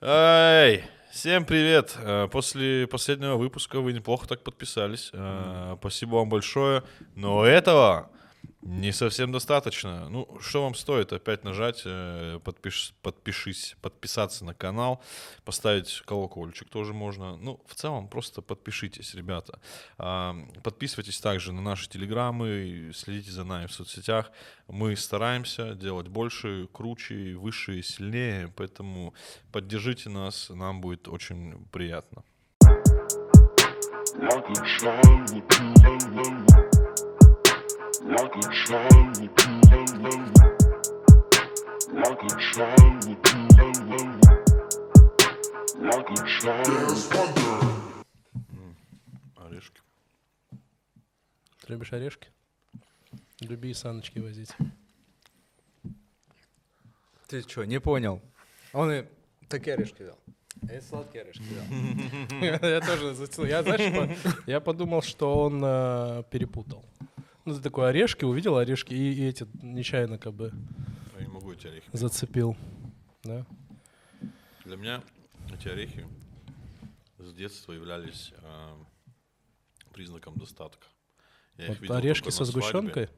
Эй, всем привет! Э, После последнего выпуска вы неплохо так подписались. Э, Спасибо вам большое. Но этого не совсем достаточно. Ну, что вам стоит? Опять нажать, э, подпиш- подпишись, подписаться на канал, поставить колокольчик тоже можно. Ну, в целом, просто подпишитесь, ребята. А, Подписывайтесь также на наши телеграммы, следите за нами в соцсетях. Мы стараемся делать больше, круче, выше, сильнее, поэтому поддержите нас, нам будет очень приятно. Like Like a child would do. Like a child would do. Like a child. Орешки. Ты любишь орешки? Люби саночки возить. Ты что, не понял? Он и такие орешки взял. А я сладкие орешки взял. Я тоже заценил. Я, знаешь, по- я подумал, что он э, перепутал. Ну, ты такой орешки, увидел орешки и, и эти нечаянно как бы Я не могу эти орехи. зацепил. Да? Для меня эти орехи с детства являлись э, признаком достатка. Я их Вот видел орешки со на свадьбе, сгущенкой.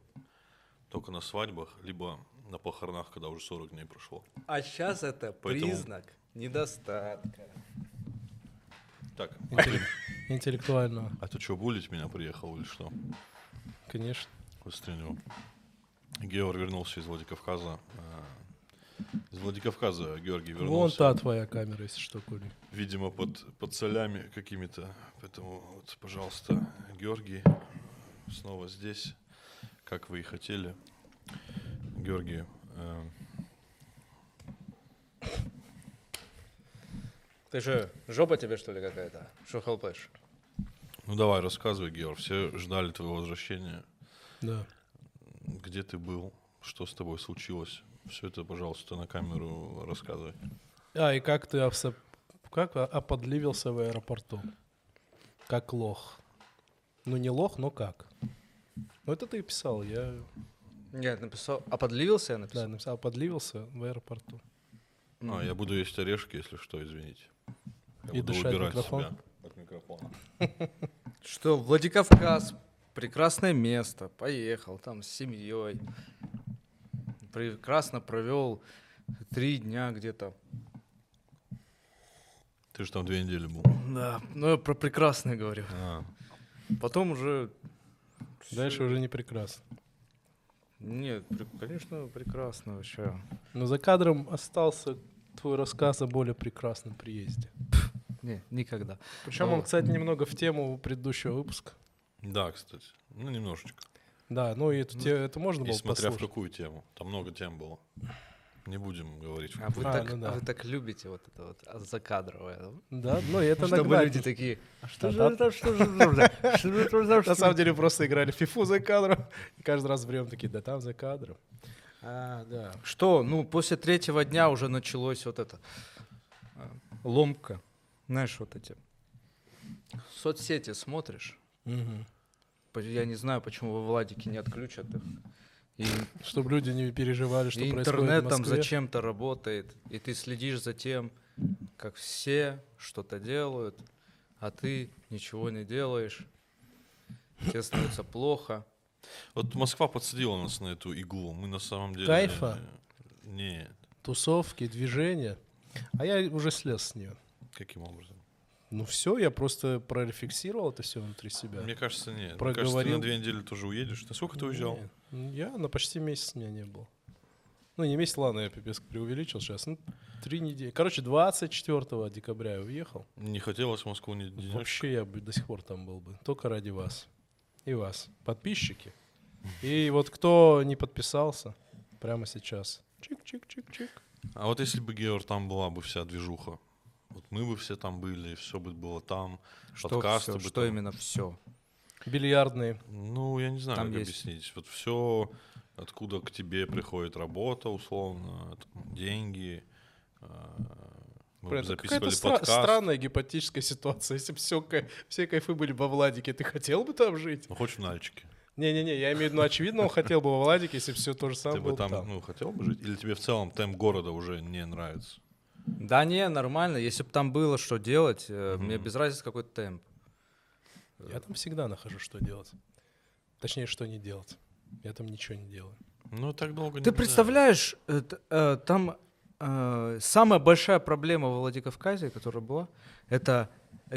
только на свадьбах, либо на похоронах, когда уже 40 дней прошло. А сейчас это Поэтому- признак недостатка. Так, Интеллек- Интеллектуального, а ты что, булить меня приехал или что? Конечно. Быстрее Георг вернулся из Владикавказа. э, Из Владикавказа Георгий Вон вернулся. та твоя камера, если что, Коля. видимо, под, под солями какими-то. Поэтому, вот, пожалуйста, Георгий снова здесь, как вы и хотели. Георгий, э, Ты что, жопа тебе что ли какая-то? Что хлопаешь? Ну давай, рассказывай, Георг. Все ждали твоего возвращения. Да. Где ты был? Что с тобой случилось? Все это, пожалуйста, на камеру рассказывай. А, и как ты овса- как оподливился в аэропорту? Как лох. Ну, не лох, но как. Ну, это ты писал, я Нет, написал. А подливился я да, написал? написал, оподливился в аэропорту. А, я буду есть орешки, если что, извините. Я И буду дышать убирать микрофон? себя от микрофона. Что, Владикавказ, прекрасное место, поехал там с семьей. Прекрасно провел три дня где-то. Ты же там две недели был. Да, ну я про прекрасное говорю. А, Потом уже... Дальше уже не прекрасно. Нет, при- конечно, прекрасно вообще. Но за кадром остался твой рассказ о более прекрасном приезде. Не, никогда. Причем О. он, кстати, немного в тему предыдущего выпуска. да, кстати. Ну, немножечко. Да, ну и эту, те- это можно И было смотря в послушать. какую тему. Там много тем было. Не будем говорить. в А вы, А, так, ну да. а вы так любите вот это вот а, закадровое. Да, ну и это Чтобы нагнать. люди такие, а что же это, что же это, это, На самом деле просто играли в фифу за кадром. И каждый раз врем такие, да там за кадром. А, да. Что, ну, после третьего дня уже началось вот это, а, ломка. Знаешь, вот эти. Соцсети смотришь. По- Я не знаю, почему во Владике не отключат их. И, Чтобы люди не переживали, что и происходит интернет там зачем-то работает. И ты следишь за тем, как все что-то делают, а ты ничего не делаешь. Тебе становится плохо. Вот Москва подсадила нас на эту иглу. Мы на самом деле... Кайфа? Нет. Тусовки, движения. А я уже слез с нее. Каким образом? Ну все, я просто прорефлексировал это все внутри себя. Мне кажется, нет. Мне кажется, ты Проговорил. на две недели тоже уедешь. На сколько ты уезжал? Нет. Ну, Я на почти месяц меня не было. Ну, не месяц, ладно, я пипец преувеличил сейчас. Ну, три недели. Короче, 24 декабря я уехал. Не хотелось в Москву ни денежек? Вообще я бы до сих пор там был бы. Только ради вас. И вас. Подписчики. И вот кто не подписался, прямо сейчас. Чик-чик-чик-чик. А вот если бы, Георг, там была бы вся движуха, вот мы бы все там были, все бы было там, Что, подкасты всё, бы что там. именно все? Бильярдные. Ну, я не знаю, Там как есть. объяснить. Вот все, откуда к тебе приходит работа, условно, там, деньги. а, Мы бы Блин, это записывали какая-то стра- подкаст. странная гипотетическая ситуация. Если бы все, все кайфы были во Владике, ты хотел бы там жить? Ну, хочешь в Нальчике? Не-не-не, я имею в виду, ну, очевидно, он хотел бы во Владике, если все то же Ты самое бы было там, там. ну, хотел бы жить? Или тебе в целом темп города уже не нравится? Да не, нормально. Если бы там было что делать, э, мне без разницы какой темп. Я там всегда нахожу, что делать. Точнее, что не делать. Я там ничего не делаю. Ну, так долго не Ты представляешь, э, т- э, там э, самая большая проблема во Владикавказе, которая была, это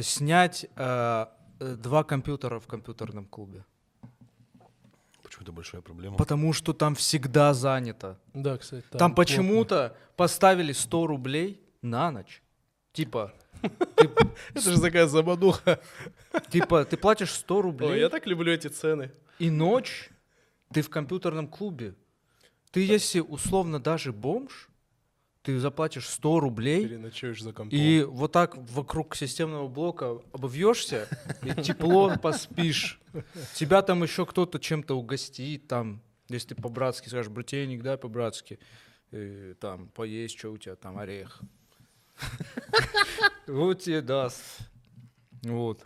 снять э, э, два компьютера в компьютерном клубе. Это большая проблема? Потому что там всегда занято. Да, кстати. Там, плотно. почему-то поставили 100 рублей на ночь. Типа, Это же такая замануха. типа, ты платишь 100 Ой, рублей, я так люблю эти цены. и ночь ты в компьютерном клубе. Ты, если условно даже бомж, ты заплатишь 100 рублей, Переночуешь за компом. и вот так вокруг системного блока обовьешься, и тепло поспишь. Тебя там еще кто-то чем-то угостит, там, если ты по-братски скажешь, брательник, дай по-братски, э, там, поесть, что у тебя там, орех. Вот тебе даст. Вот.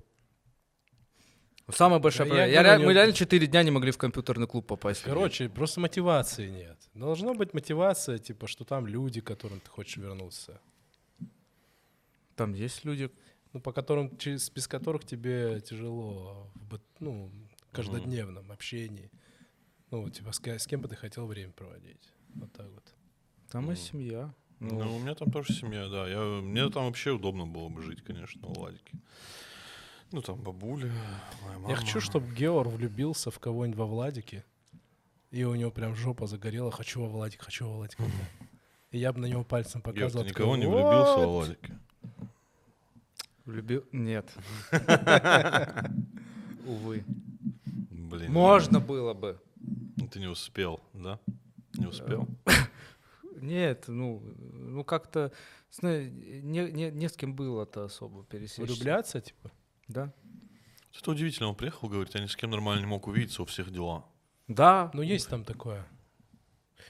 Самая большая Да я проблема. Я говорю, реаль- Мы реально 4 дня не могли в компьютерный клуб попасть. Короче, просто мотивации нет. Должна быть мотивация, типа, что там люди, к которым ты хочешь вернуться. там есть люди, Ну, по которым, через, без которых тебе тяжело в ну, каждодневном общении. Ну, типа, с, с кем бы ты хотел время проводить. Вот так вот. там и Мгм. семья. Ну, у меня там тоже семья, да. Я, мне там вообще удобно было бы жить, конечно, в Владике. Ну, там бабуля, моя мама. Я хочу, чтобы Геор влюбился в кого-нибудь во Владике, и у него прям жопа загорела, хочу во Владик, хочу во Владик. И я бы на него пальцем Георг, ты такой, никого не влюбился во. Владике? Любил? Нет. Увы. Блин. Можно было бы. Ты не успел, да? Не успел? Нет, ну, ну как-то, не, не, не с кем было-то особо пересечься. Влюбляться, типа? Да. Это удивительно, он приехал, говорит, я ни с кем нормально не мог увидеться, у всех дела. Да. Ну, есть там такое.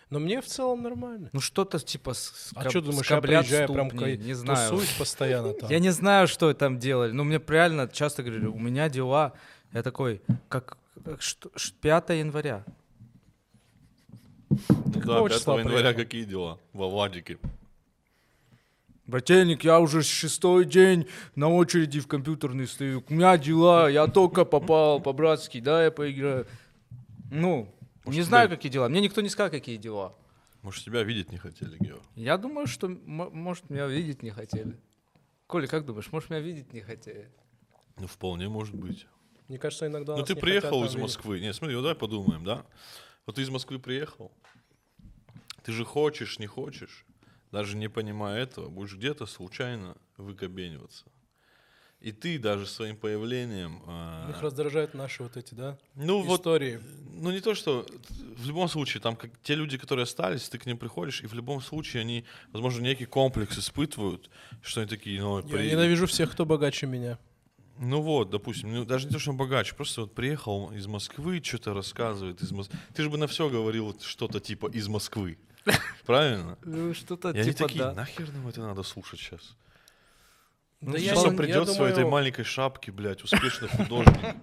Но мне в целом нормально. Ну что-то типа с, А что думаешь, я приезжаю, прям ка- не знаю. тусуюсь постоянно там? Я не знаю, что там делали. Ну, мне реально часто говорили, у меня дела. Я такой, как, как что, ш- 5 января. Ну да, какого 5 числа января какие дела во Владике? Брательник, я уже шестой день на очереди в компьютерный стою. У меня дела, я только попал по-братски, да, я поиграю. Ну, не Может, знаю, да. какие дела. Мне никто не сказал, какие дела. Может, тебя видеть не хотели, Георг? Я думаю, что, может, меня видеть не хотели. Коля, как думаешь, может, меня видеть не хотели? Ну, вполне может быть. Мне кажется, иногда Ну, ты не приехал хотят из там видеть. Москвы. Не, смотри, вот давай подумаем, да? Вот ты из Москвы приехал. Ты же хочешь, не хочешь, даже не понимая этого, будешь где-то случайно выкобениваться. И ты даже своим появлением... а, Их раздражают наши вот эти, да, ну, вот истории. Ну, не то, что... В любом случае, там, как те люди, которые остались, ты к ним приходишь, и в любом случае они, возможно, некий комплекс испытывают, что они такие, ну, Я при- ненавижу всех, кто богаче меня. ну вот, допустим, ну, даже не то, что он богаче, просто вот приехал из Москвы, что-то рассказывает из Москвы. Ты же бы на все говорил что-то типа из Москвы. Правильно? Ну, что-то они типа, такие, да. нахер нам это надо слушать сейчас? Да Ну, я сейчас он я придет в своей этой маленькой шапке, блядь, успешный художник,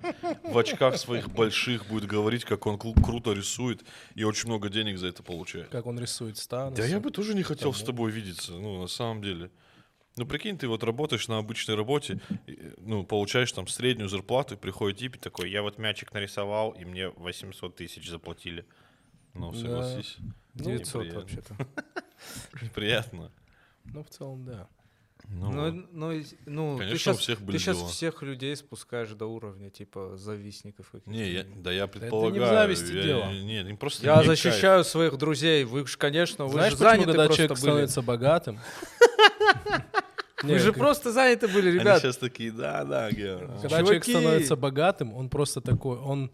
в очках своих больших будет говорить, как он круто рисует и очень много денег за это получает. Как он рисует стан. Да я бы тоже не хотел с тобой видеться, ну, на самом деле. Ну, прикинь, ты вот работаешь на обычной работе, ну, получаешь там среднюю зарплату, и приходит тип такой, я вот мячик нарисовал, и мне 800 тысяч заплатили. Ну, Да. Согласись. 900 неприятно. вообще-то. Неприятно. Ну, в целом, да. Ну, Ну, вот. ну, ну, ты Конечно, у сейчас, всех были ты сейчас дела. всех людей спускаешь до уровня, типа, завистников. каких-то. Не, я, да я не в предполагаю. зависти я- дело. Нет, им просто Я не кайф. защищаю своих друзей. Вы же, конечно, вы Знаешь, же почему, заняты когда просто человек были. становится богатым? Вы Не, же просто заняты были, Они ребят. сейчас такие, да, да. Когда человек становится богатым, он просто такой, он...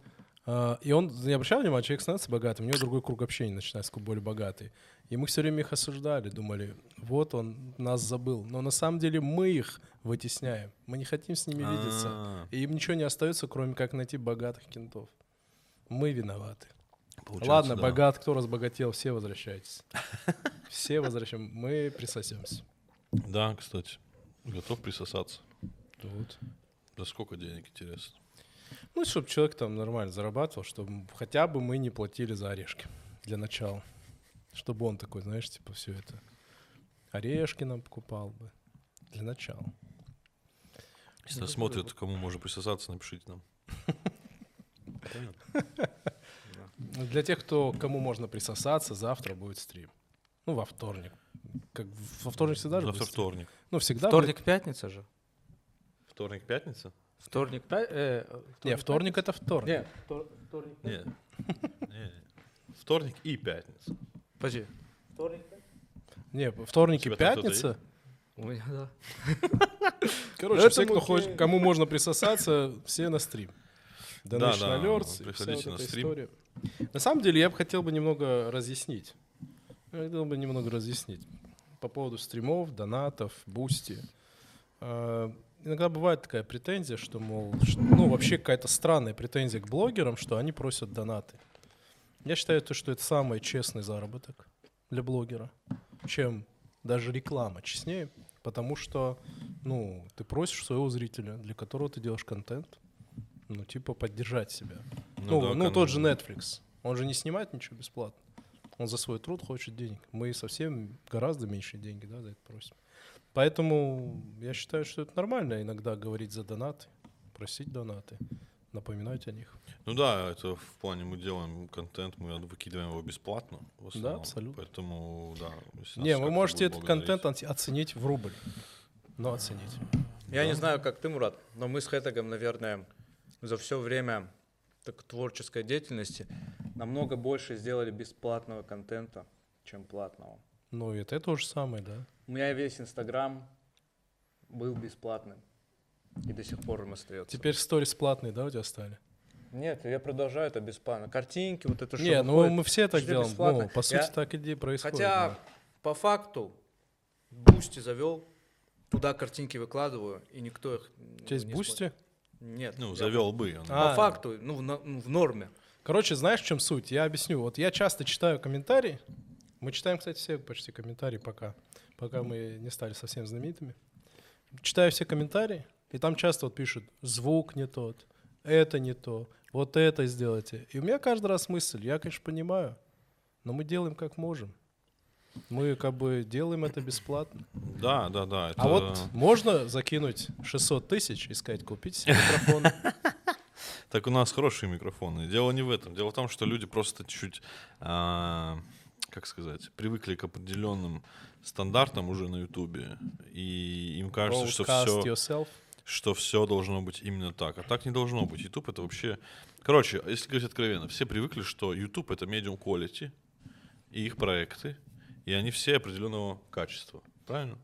э, и он, не обращал внимания, человек становится богатым, у него другой круг общения начинается, более богатый. И мы все время их осуждали, думали, вот он нас забыл. Но на самом деле мы их вытесняем. Мы не хотим с ними видеться. А, И им ничего не остается, кроме как найти богатых кентов. Мы виноваты. получается, Ладно, да. богат, кто разбогател, все возвращайтесь. Все возвращаем, мы присосемся. Да, кстати. Готов присосаться. Вот. Да сколько денег, интересно? Ну, чтобы человек там нормально зарабатывал, чтобы хотя бы мы не платили за орешки для начала. Чтобы он такой, знаешь, типа все это Орешки нам покупал бы. Для начала. Если нас смотрят, кому можно присосаться, напишите нам. Для тех, кто кому можно присосаться, завтра будет стрим. Ну, во вторник. Как во вторник всегда же стрим? вторник. Ну, всегда. Вторник, пятница же. Вторник, пятница? Вторник, пя- э, будет- Не, вторник это вторник. Не, втор- вторник. Нет. Не. Вторник и пятница. Подожди. Не, вторник и пятница. У меня, да. Короче, все, кто хочет, кому можно присосаться, все на стрим. Да, Donation да, Alerts и приходите на стрим. история. На самом деле, я бы хотел бы немного разъяснить. Я хотел бы немного разъяснить по поводу стримов, донатов, Boosty. Иногда бывает такая претензия, что, мол, ш- ну, вообще какая-то странная претензия к блогерам, что они просят донаты. Я считаю, то, что это самый честный заработок для блогера, чем даже реклама честнее, потому что, ну, ты просишь своего зрителя, для которого ты делаешь контент, ну, типа, поддержать себя. Ну, да, ну, тот же Netflix. Он же не снимает ничего бесплатно. Он за свой труд хочет денег. Мы совсем гораздо меньше деньги да, за это просим. Поэтому я считаю, что это нормально иногда говорить за донаты, просить донаты, напоминать о них. Ну да, это в плане мы делаем контент, мы выкидываем его бесплатно. В основном. абсолютно. Поэтому, да. если Не, вы можете этот контент оценить в рубль. Но оценить. Я не знаю, как ты, Мурат, но мы с Хэтагом, наверное, за все время так, творческой деятельности намного больше сделали бесплатного контента, чем платного. Ну, это то же самое, да. У меня весь Инстаграм был бесплатным. И до сих пор им остается. Теперь сторис платные, да, у тебя стали? Нет, я продолжаю это бесплатно. Картинки, вот это что Не, ну мы все так делаем. бесплатно. Ну, по сути, Я- так и происходит. Хотя, да. по факту, Boosty завел, туда картинки выкладываю, и никто их У тебя есть не Boosty? смотрит. Нет. Ну, я- завел бы. он. А. По факту, ну, в, на- ну, в норме. Короче, знаешь, в чем суть? Я объясню. Вот я часто читаю комментарии. Мы читаем, кстати, все почти комментарии пока, пока мы не стали совсем знаменитыми. Читаю все комментарии, и там часто вот пишут, звук не тот, это не то, вот это сделайте. И у меня каждый раз мысль, я, конечно, понимаю, но мы делаем как можем. Мы как бы делаем это бесплатно. Да, да, да. Это... А вот можно закинуть 600 тысяч и сказать, купите себе микрофон. Так у нас хорошие микрофоны. Дело не в этом. Дело в том, что люди просто чуть, а, как сказать, привыкли к определенным стандартам уже на Ютубе, и им кажется, что все, yourself. что все должно быть именно так. А так не должно быть. Ютуб это вообще... Короче, если говорить откровенно, все привыкли, что Ютуб это medium quality, и их проекты, и они все определенного качества. Правильно?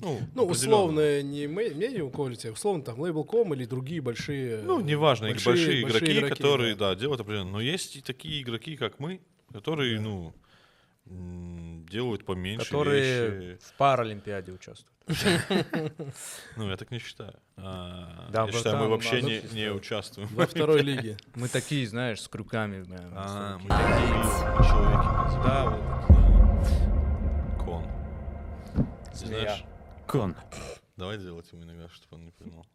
Ну, Ну, условно, не ме- медиум quality, а условно там Label.com или другие большие... Ну, неважно, их большие, игроки, которые, да. да. делают определенно. Но есть и такие игроки, как мы, которые, ну, м, делают поменьше Которые вещи. в Паралимпиаде участвуют. Ну, я так не считаю. А, я считаю, мы вообще не, участвуем. Во второй лиге. Мы такие, знаешь, с крюками. А, мы такие человеки. Да, вот. Кон. Знаешь, Кон. давай делать ему иногда, чтобы он не понял.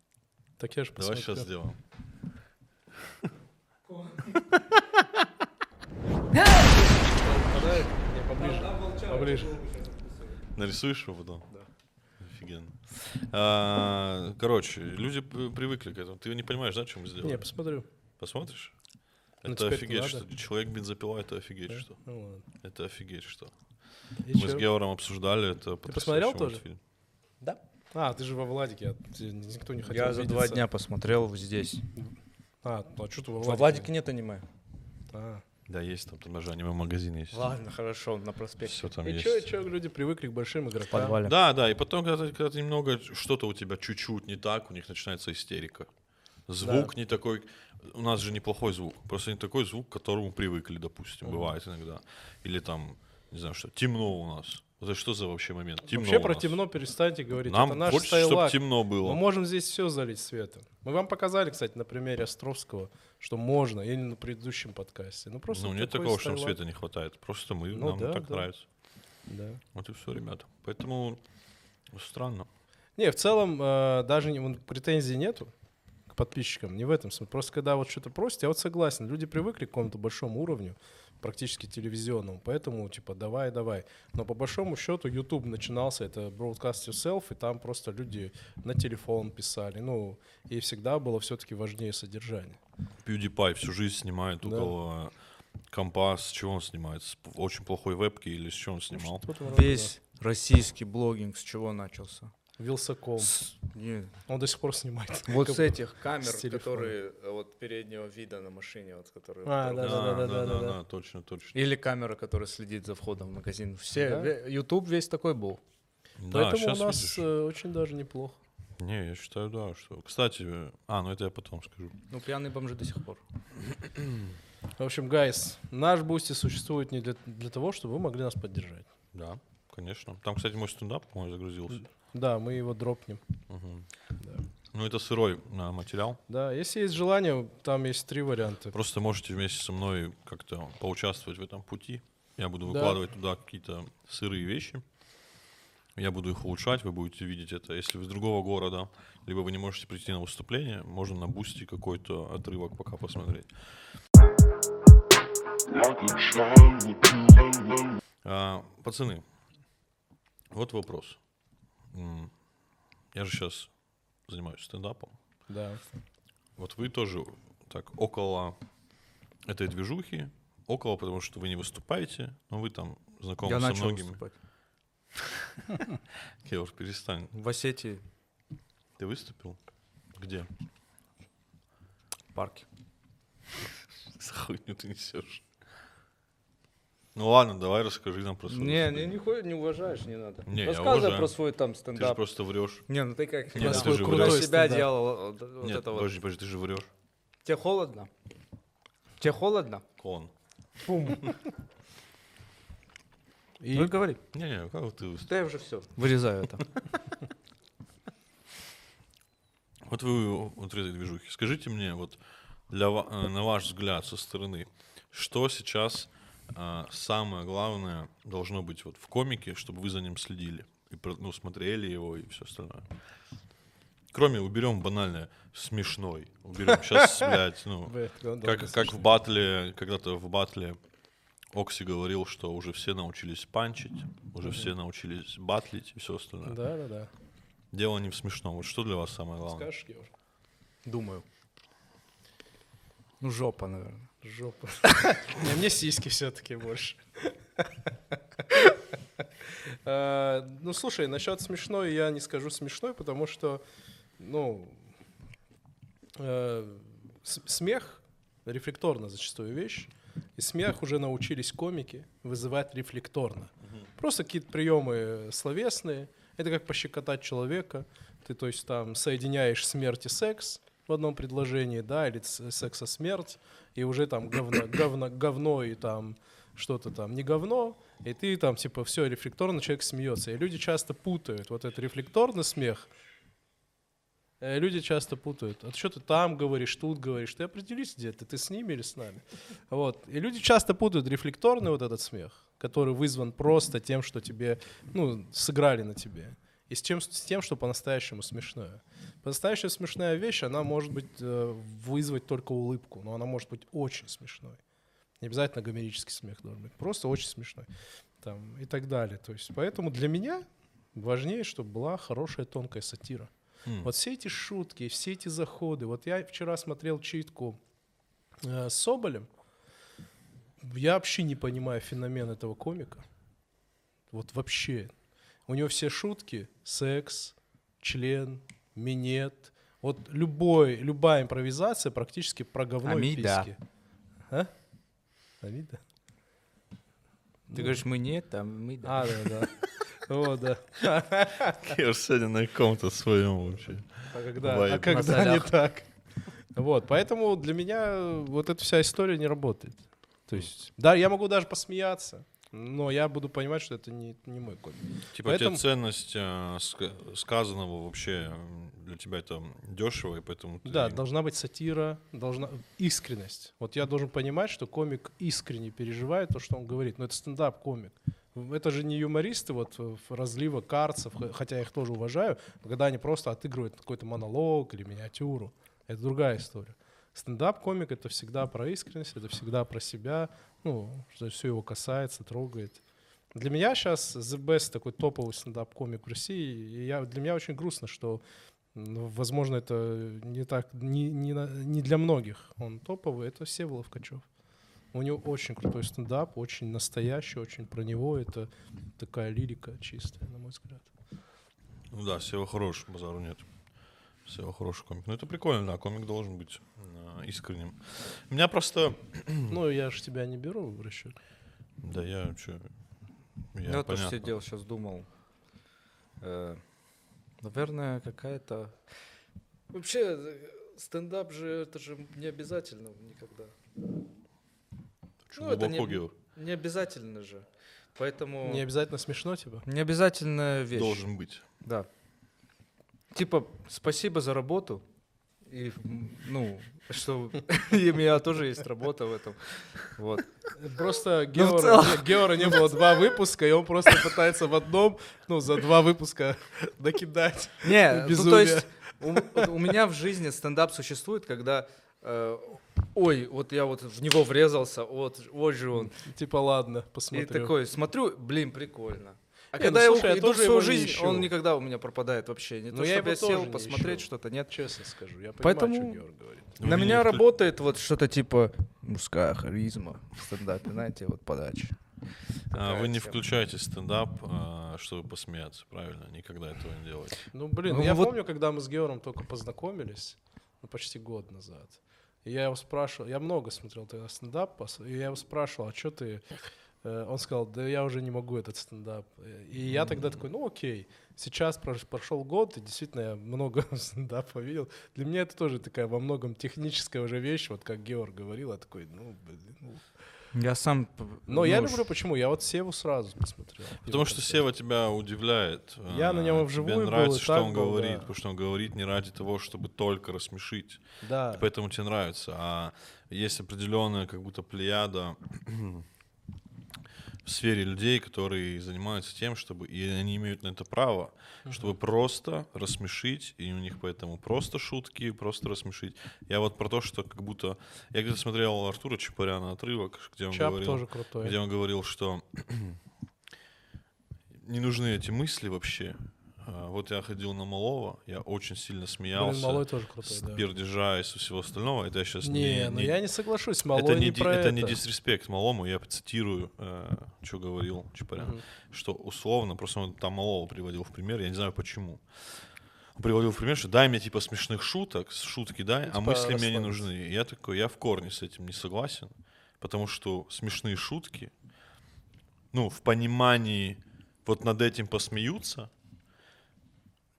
Так я же Давай сейчас сделаем. Попадает? Поближе. Поближе. Нарисуешь его потом? Да. Офигенно. А, короче, люди привыкли к этому. Ты не понимаешь, да, что мы сделали? Не, посмотрю. Посмотришь? Ну, Это офигеть, надо. что человек бензопила, это офигеть, Да? что. Ну ладно. Это офигеть, что. И Мы с чё? Геором обсуждали это. посмотрел потрясающий тоже? мультфильм. Да. А, ты же во Владике, а никто не хотел Я за два дня посмотрел здесь. А, ну а что ты во Во Владике? Владике нет аниме. А. Да, есть там, там даже аниме-магазин есть. Ладно, хорошо, на проспекте. Все там И есть. чё, чё, люди привыкли к большим В игрокам. подвале. Да, да, и потом, когда, ты- когда ты немного что-то у тебя чуть-чуть не так, у них начинается истерика. Звук не такой. У нас же неплохой звук. Просто не такой звук, к которому привыкли, допустим, бывает иногда. Или там, не знаю, что, темно у нас. Вот это что за вообще момент? Темно Вообще про темно перестаньте говорить. Нам это наш хочется, чтобы темно Мы было. можем здесь все залить светом. Мы вам показали, кстати, на примере Островского, что можно, или на предыдущем подкасте. Ну, просто Ну, нет такого, что нам света не хватает. Просто мы, Ну нам да, так да. нравится. Да. Вот и все, ребята. Поэтому странно. Не, в целом, э, даже не, претензий нету к к подписчикам. Не в этом смысле. Просто когда вот что-то просят, я вот согласен. Люди привыкли к какому-то большому уровню, практически телевизионному. Поэтому, типа, давай, давай. Но по большому счету YouTube начинался, это Broadcast Yourself, и там просто люди на телефон писали. Ну, и всегда было все-таки важнее содержание. PewDiePie всю жизнь снимает Да. около компа. С чего он снимает? С очень плохой вебки или с чего он снимал? Весь российский блогинг с чего начался? Вилсаком. С- не, Он до сих пор снимает. Вот с этих камер, с которые э, вот переднего вида на машине, вот которые. А, да, да, да, да, да, да. точно, точно. Или камера, которая следит за входом в магазин. Все, Да. YouTube весь такой был. Да, Поэтому у нас видишь. э, очень даже неплохо. Не, я считаю, да, что... Кстати, а, ну это я потом скажу. Ну, пьяные бомжи до сих пор. В общем, guys, наш Boosty существует не для, для того, чтобы вы могли нас поддержать. Да, конечно. Там, кстати, мой стендап, по-моему, загрузился. Да, мы его дропнем. Мгм. Да. Ну, это сырой а, материал. Да, если есть желание, там есть три варианта. Просто можете вместе со мной как-то поучаствовать в этом пути. Я буду Да. выкладывать туда какие-то сырые вещи. Я буду их улучшать, вы будете видеть это. Если вы из другого города, либо вы не можете прийти на выступление, можно на Boosty какой-то отрывок пока посмотреть. А, пацаны, вот вопрос. Я же сейчас занимаюсь стендапом. Да. Вот вы тоже так около этой движухи, около, потому что вы не выступаете, но вы там знакомы Я со начал многими. выступать. Кеур, перестань. В Осетии Ты выступил? Где? в парке. За хуйню ты несешь. Ну ладно, давай расскажи нам про свой Не, не, не, не уважаешь, не надо. Не, Рассказывай уважаю. про свой там Ты же стендап. просто врешь. Не, ну ты как Нет, да, ты свой же крутой себя стендап. делал вот, вот Нет, это вот. подожди, подожди, ты же врешь. Тебе холодно? Тебе холодно? Клон. И Ну говори. Не-не, как ты? Да я уже все. Вырезаю это. Вот вы вот этой движухи. Скажите мне, вот для, э, на ваш взгляд со стороны, что сейчас а, самое главное должно быть вот в комике, чтобы вы за ним следили и ну, смотрели его и все остальное? Кроме, уберем банальное, смешной. Уберем сейчас, блядь, ну, как, как в батле, когда-то в батле Окси говорил, что уже все научились панчить, уже все научились батлить и все остальное. Да, да, да. Дело не в смешном. Вот что для вас самое главное? Скажешь, Георг? Думаю. Ну, жопа, наверное. Жопа. Не, мне сиськи все-таки больше. Э, Ну, слушай, насчет смешной я не скажу смешной, потому что, ну, э, смех рефлекторно зачастую вещь, и смех уже научились комики вызывать рефлекторно. Просто какие-то приемы словесные. Это как пощекотать человека. Ты, то есть, там соединяешь смерть и секс в одном предложении, да, или с- секс и смерть, и уже там говно, говно, говно и там что-то там не говно, и ты там типа все рефлекторно человек смеется. И люди часто путают вот этот рефлекторный смех. э, Люди часто путают. А что ты там говоришь, тут говоришь? Ты определись где ты, ты с ними или с нами? Вот. И люди часто путают рефлекторный вот этот смех, который вызван просто тем, что тебе, ну, сыграли на тебе. И с, чем, с тем, что по-настоящему смешное. По-настоящему смешная вещь, она может быть э, вызвать только улыбку, но она может быть очень смешной. Не обязательно гомерический смех должен быть, просто очень смешной. Там, и так далее. То есть, поэтому для меня важнее, чтобы была хорошая тонкая сатира. М. Вот все эти шутки, все эти заходы. Вот я вчера смотрел читку э, с Соболем. Я вообще не понимаю феномен этого комика. Вот вообще. У него все шутки — секс, член, минет. Вот любой, любая импровизация практически про говно и Амида. письки. А? Амида? Ты говоришь, мы нет, там мы да. А, да, да. О, да. Же сегодня на каком-то своем вообще. А когда, а когда не так? Вот, поэтому для меня вот эта вся история не работает. То есть, да, я могу даже посмеяться, но я буду понимать, что это не, не мой комик. Типа Поэтому- тебе ценность э, ска- сказанного вообще м, для тебя это дешево, и поэтому ты... Да, должна быть сатира, должна искренность. Вот я должен понимать, что комик искренне переживает то, что он говорит. Но это стендап-комик. Это же не юмористы вот в разлива карцев, хотя я их тоже уважаю, но когда они просто отыгрывают какой-то монолог или миниатюру. Это другая история. Стендап-комик — это всегда про искренность, это всегда про себя, ну, что все его касается, трогает. Для меня сейчас The Best такой топовый стендап-комик в России, и я, для меня очень грустно, что, ну, возможно, это не так, не, не, не для многих он топовый, это Всеволод Ткачев. У него очень крутой стендап, очень настоящий, очень про него. Это такая лирика чистая, на мой взгляд. Ну да, Сева хорош, базару нет. Сева хороший комик. Ну это прикольно, да, комик должен быть э, искренним. У меня просто... Ну, я же тебя не беру в расчет. Да я что... Я, Я тоже сидел, сейчас думал. Э, Наверное, какая-то... Вообще, стендап же, это же не обязательно никогда. Чё Ну, это не- Геор? Не обязательно же. Поэтому... Не обязательно смешно типа? Не обязательная вещь. Должен быть. Да. Типа, спасибо за работу. И, ну, что и у меня тоже есть работа в этом. Вот. Просто Ну, Геора, целом. Геора не было два выпуска, и он просто пытается в одном, ну, за два выпуска накидать. Не, ну то есть у, у меня в жизни стендап существует, когда э, ой, вот я вот в него врезался, вот, вот же он. Типа, ладно, И посмотрю. такой, смотрю, блин, прикольно. А Не, когда ну, я слушай, я иду в тоже свою его не жизнь, ищу. он никогда у меня пропадает вообще. Не Ну, то, я чтобы я сел посмотреть что-то, нет. Честно скажу, я понимаю, Поэтому- что Геор говорит. На меня вклю- работает вот что-то типа мужская харизма в стендапе, знаете, вот подача. А, Вы не включаете стендап, а, чтобы посмеяться, правильно? Никогда этого не делаете. Ну, блин, Ну, я вот- помню, когда мы с Геором только познакомились, ну, почти год назад. И я его спрашивал, я много смотрел тогда стендап, и я его спрашивал, а что ты... Э, Он сказал, да я уже не могу этот стендап. И я тогда такой, ну окей, сейчас прош- прошел год, и действительно я много стендапа видел. Для меня это тоже такая во многом техническая уже вещь, вот как Георг говорил, я такой, ну, блин. ну». Я сам... Но я ну, люблю, почему? Я вот Севу сразу посмотрел. Потому что. Сева тебя удивляет. Я на нем и А, вживую Тебе был, нравится, и что он был, говорит, да. потому что он говорит не ради того, чтобы только рассмешить. Да. И поэтому тебе нравится. А есть определенная как будто плеяда в сфере людей, которые занимаются тем, чтобы, и они имеют на это право, чтобы просто рассмешить, и у них поэтому просто шутки, просто рассмешить. Я вот про то, что как будто... Я где-то смотрел Артура Чапаряна отрывок, где он Чап говорил... тоже крутой. где он говорил, что не нужны эти мысли вообще. А, Вот я ходил на Малого, я очень сильно Блин, смеялся Малой тоже крутой, с да. пердежа и со всего остального. Это я сейчас Не, не, ну не- я не соглашусь, Малой это не, не, ди- про это это. не дисреспект Малому, я цитирую, что говорил Чапарян, Мгм. что условно, просто он там Малого приводил в пример, я не знаю почему. Он приводил в пример, что дай мне типа смешных шуток, шутки дай, а типа мысли мне не нужны. И я такой, я в корне с этим не согласен, потому что смешные шутки, ну, в понимании вот над этим посмеются,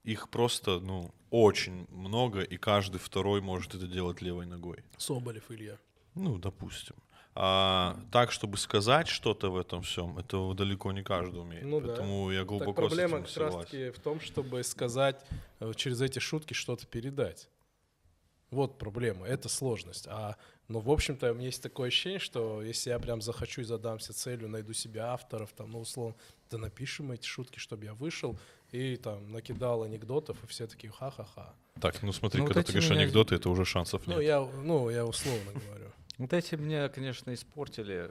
их просто, ну, очень много, и каждый второй может это делать левой ногой. Соболев Илья. Ну, допустим. А так, чтобы сказать что-то в этом всем, это далеко не каждый умеет. Ну да. Поэтому я глубоко так проблема с как этим не раз согласен. таки в том, чтобы сказать э, через эти шутки что-то передать. Вот проблема, это сложность. А, но, в общем-то, у меня есть такое ощущение, что если я прям захочу и задамся целью, найду себе авторов, там, ну, условно, да напишем эти шутки, чтобы я вышел и там накидал анекдотов, и все такие ха-ха-ха. Так, ну смотри, Ну, вот когда эти ты говоришь меня- анекдоты, это уже шансов нет. Ну, я, ну, я условно говорю. Вот эти меня, конечно, испортили.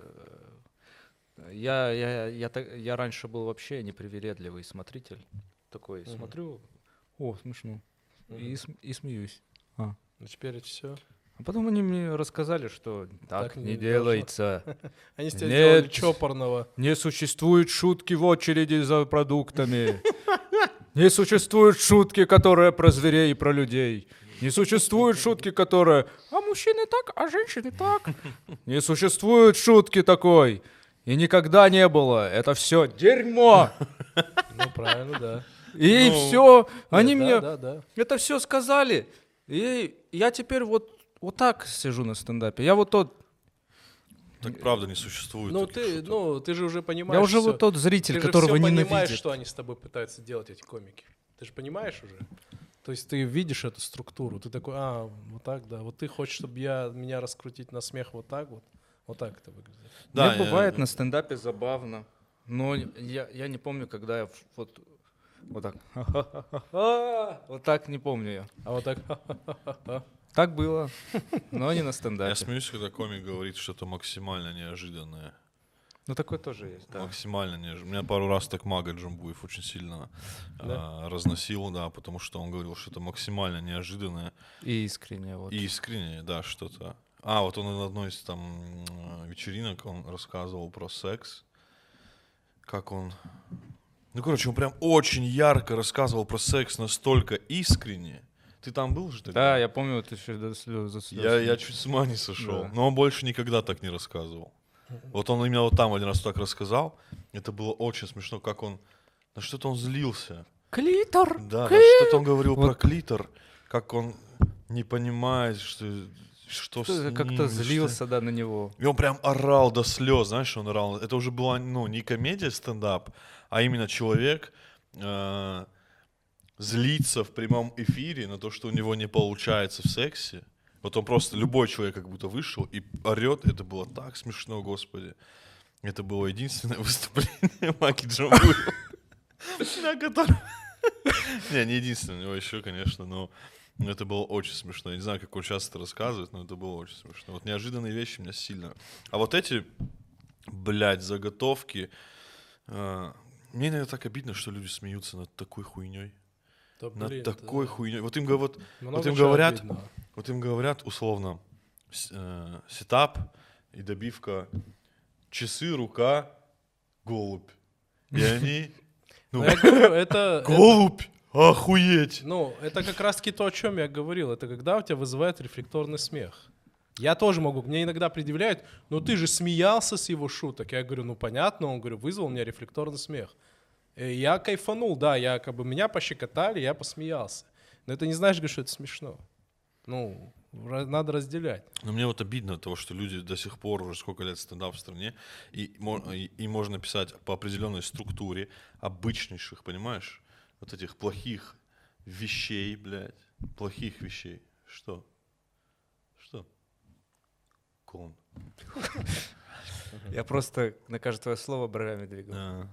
Э, Я, я, я, так- я раньше был вообще непривередливый смотритель. Такой, Мгм. смотрю, о, смешно. И, см- и смеюсь. Ну, теперь это все. А потом они мне рассказали, что так, Так не не, делается. Они с тебя Нет. чопорного. Не существует шутки в очереди за продуктами. Не существует шутки, которые про зверей и про людей. Не существует шутки, которые «А мужчины так, а женщины так». Не существует шутки такой. И никогда не было. Это все дерьмо. Ну, правильно, да. И Ну, все. Они Нет, мне Да, да, да. это все сказали. И я теперь вот, вот так сижу на стендапе. Я вот тот, Так правда не существует. Ну, ты, шуток. ну, ты же уже понимаешь я уже всё. вот тот зритель, Ты же которого всё понимаешь, ненавидит. что они с тобой пытаются делать, эти комики. Ты же понимаешь уже? То есть ты видишь эту структуру, ты такой, а, вот так, да. Вот ты хочешь, чтобы я, меня раскрутить на смех вот так вот? Вот так это выглядит. Да, Мне я- бывает на стендапе забавно. Но я, я не помню, когда я вот, вот так. Вот так не помню я. А вот так. Так было, но не на Я стендапе. смеюсь, когда комик говорит что-то максимально неожиданное. Ну, такое тоже есть, да. Максимально неожиданно. Меня пару раз так Мага Джамбуев очень сильно а, разносил, да, потому что он говорил что-то максимально неожиданное И искренне, вот. и искреннее, да, что-то. А, вот он на одной из там вечеринок, он рассказывал про секс, как он... Ну, короче, он прям очень ярко рассказывал про секс настолько искренне. Ты там был же? Да, я помню, вот еще до слез. до Я, слез. я чуть с ума не сошел. Да. Но он больше никогда так не рассказывал. Вот он именно вот там один раз так рассказал. Это было очень смешно, как он... На что-то он злился. Клитор! Да, на что-то он говорил про Вот. клитор. Как он не понимает, что, что ним, Как-то что- злился, да, на него. И он прям орал до слез, знаешь, он орал. Это уже была, ну, не комедия стендап, а именно человек э, злится в прямом эфире на то, что у него не получается в сексе. Вот он просто, любой человек как будто вышел и орет. Это было так смешно, господи. Это было единственное выступление Маки Джамбуева, на котором... Не, не единственное, у него еще, конечно, но но это было очень смешно. Я не знаю, как он часто это рассказывает, но это было очень смешно. Вот неожиданные вещи меня сильно... А вот эти, блядь, заготовки... а, Мне иногда так обидно, что люди смеются над такой хуйней. Да, Над блин, такой да. хуйней. Вот им говорят, Много вот им говорят, обидно. вот им говорят условно э, сетап и добивка часы, рука, голубь. И они... Ну, это... это- голубь! Охуеть! Ну, это как раз-таки то, о чем я говорил. Это когда у тебя вызывает рефлекторный смех. Я тоже могу. Мне иногда предъявляют, ну ты же смеялся с его шуток. Я говорю, ну понятно. Он говорю, вызвал у меня рефлекторный смех. И я кайфанул, да, я как бы меня пощекотали, я посмеялся. Но это не знаешь, что это смешно. Ну, надо разделять. Но мне вот обидно того, что люди до сих пор, уже сколько лет стендап в стране, и, и, и можно писать по определенной структуре обычнейших, понимаешь, вот этих плохих вещей, блядь, плохих вещей. Что? Что? Клон. Я просто на каждое слово бровями двигал. А.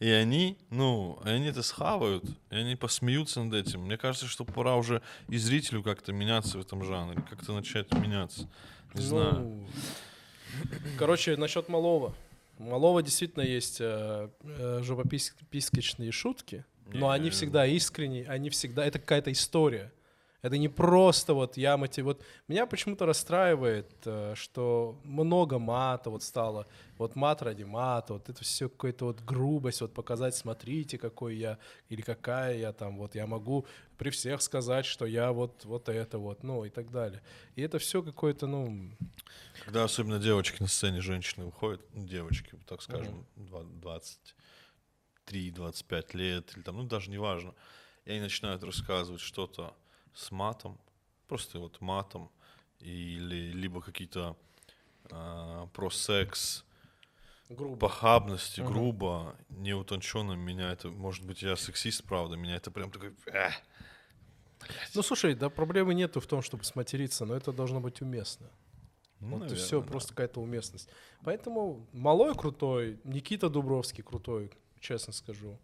И они, ну, они это схавают, и они посмеются над этим. Мне кажется, что пора уже и зрителю как-то меняться в этом жанре, как-то начать меняться. Не знаю. Ну, короче, насчет малого. У Малого действительно есть э, э, жопопискочные шутки, но они всегда искренние, они всегда... Это какая-то история. Это не просто вот я мотив... Вот меня почему-то расстраивает, э, что много мата вот стало. Вот мат ради мата, вот это все какая-то вот грубость, вот показать, смотрите, какой я, или какая я там, вот я могу при всех сказать, что я вот, вот это вот, ну и так далее. И это все какое-то, ну, Когда особенно девочки на сцене, женщины выходят, ну, девочки, так скажем, два- 23-25 лет, или там, ну, даже не важно, и они начинают рассказывать что-то с матом, просто вот матом, или либо какие-то а, про секс, грубо. похабности, грубо, неутонченно, меня это, может быть, я сексист, правда, меня это прям такой, «Эх». Ну, слушай, да проблемы нету в том, чтобы сматериться, но это должно быть уместно. Ну, вот и все, да. просто какая-то уместность. Поэтому Малой крутой, Никита Дубровский крутой, честно скажу.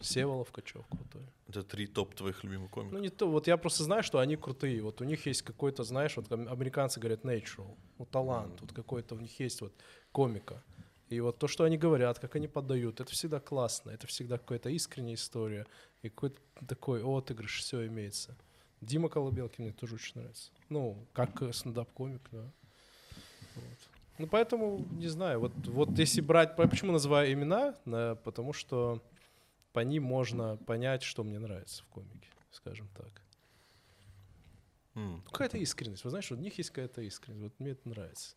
Севолов Качев крутой. Это три топ твоих любимых комиков. Ну, не то, вот я просто знаю, что они крутые. Вот у них есть какой-то, знаешь, вот ам- американцы говорят natural, вот талант, вот какой-то у них есть вот комика. И вот то, что они говорят, как они подают, это всегда классно, это всегда какая-то искренняя история, и какой-то такой отыгрыш, все имеется. Дима Колобелкин мне тоже очень нравится. Ну, как э, стендап-комик, да. Вот. Ну, поэтому, не знаю, вот, вот если брать, по- почему называю имена, На- потому что по ним можно понять, что мне нравится в комике, скажем так. Ну, Какая-то искренность. Вы знаешь, у них есть какая-то искренность. Вот мне это нравится.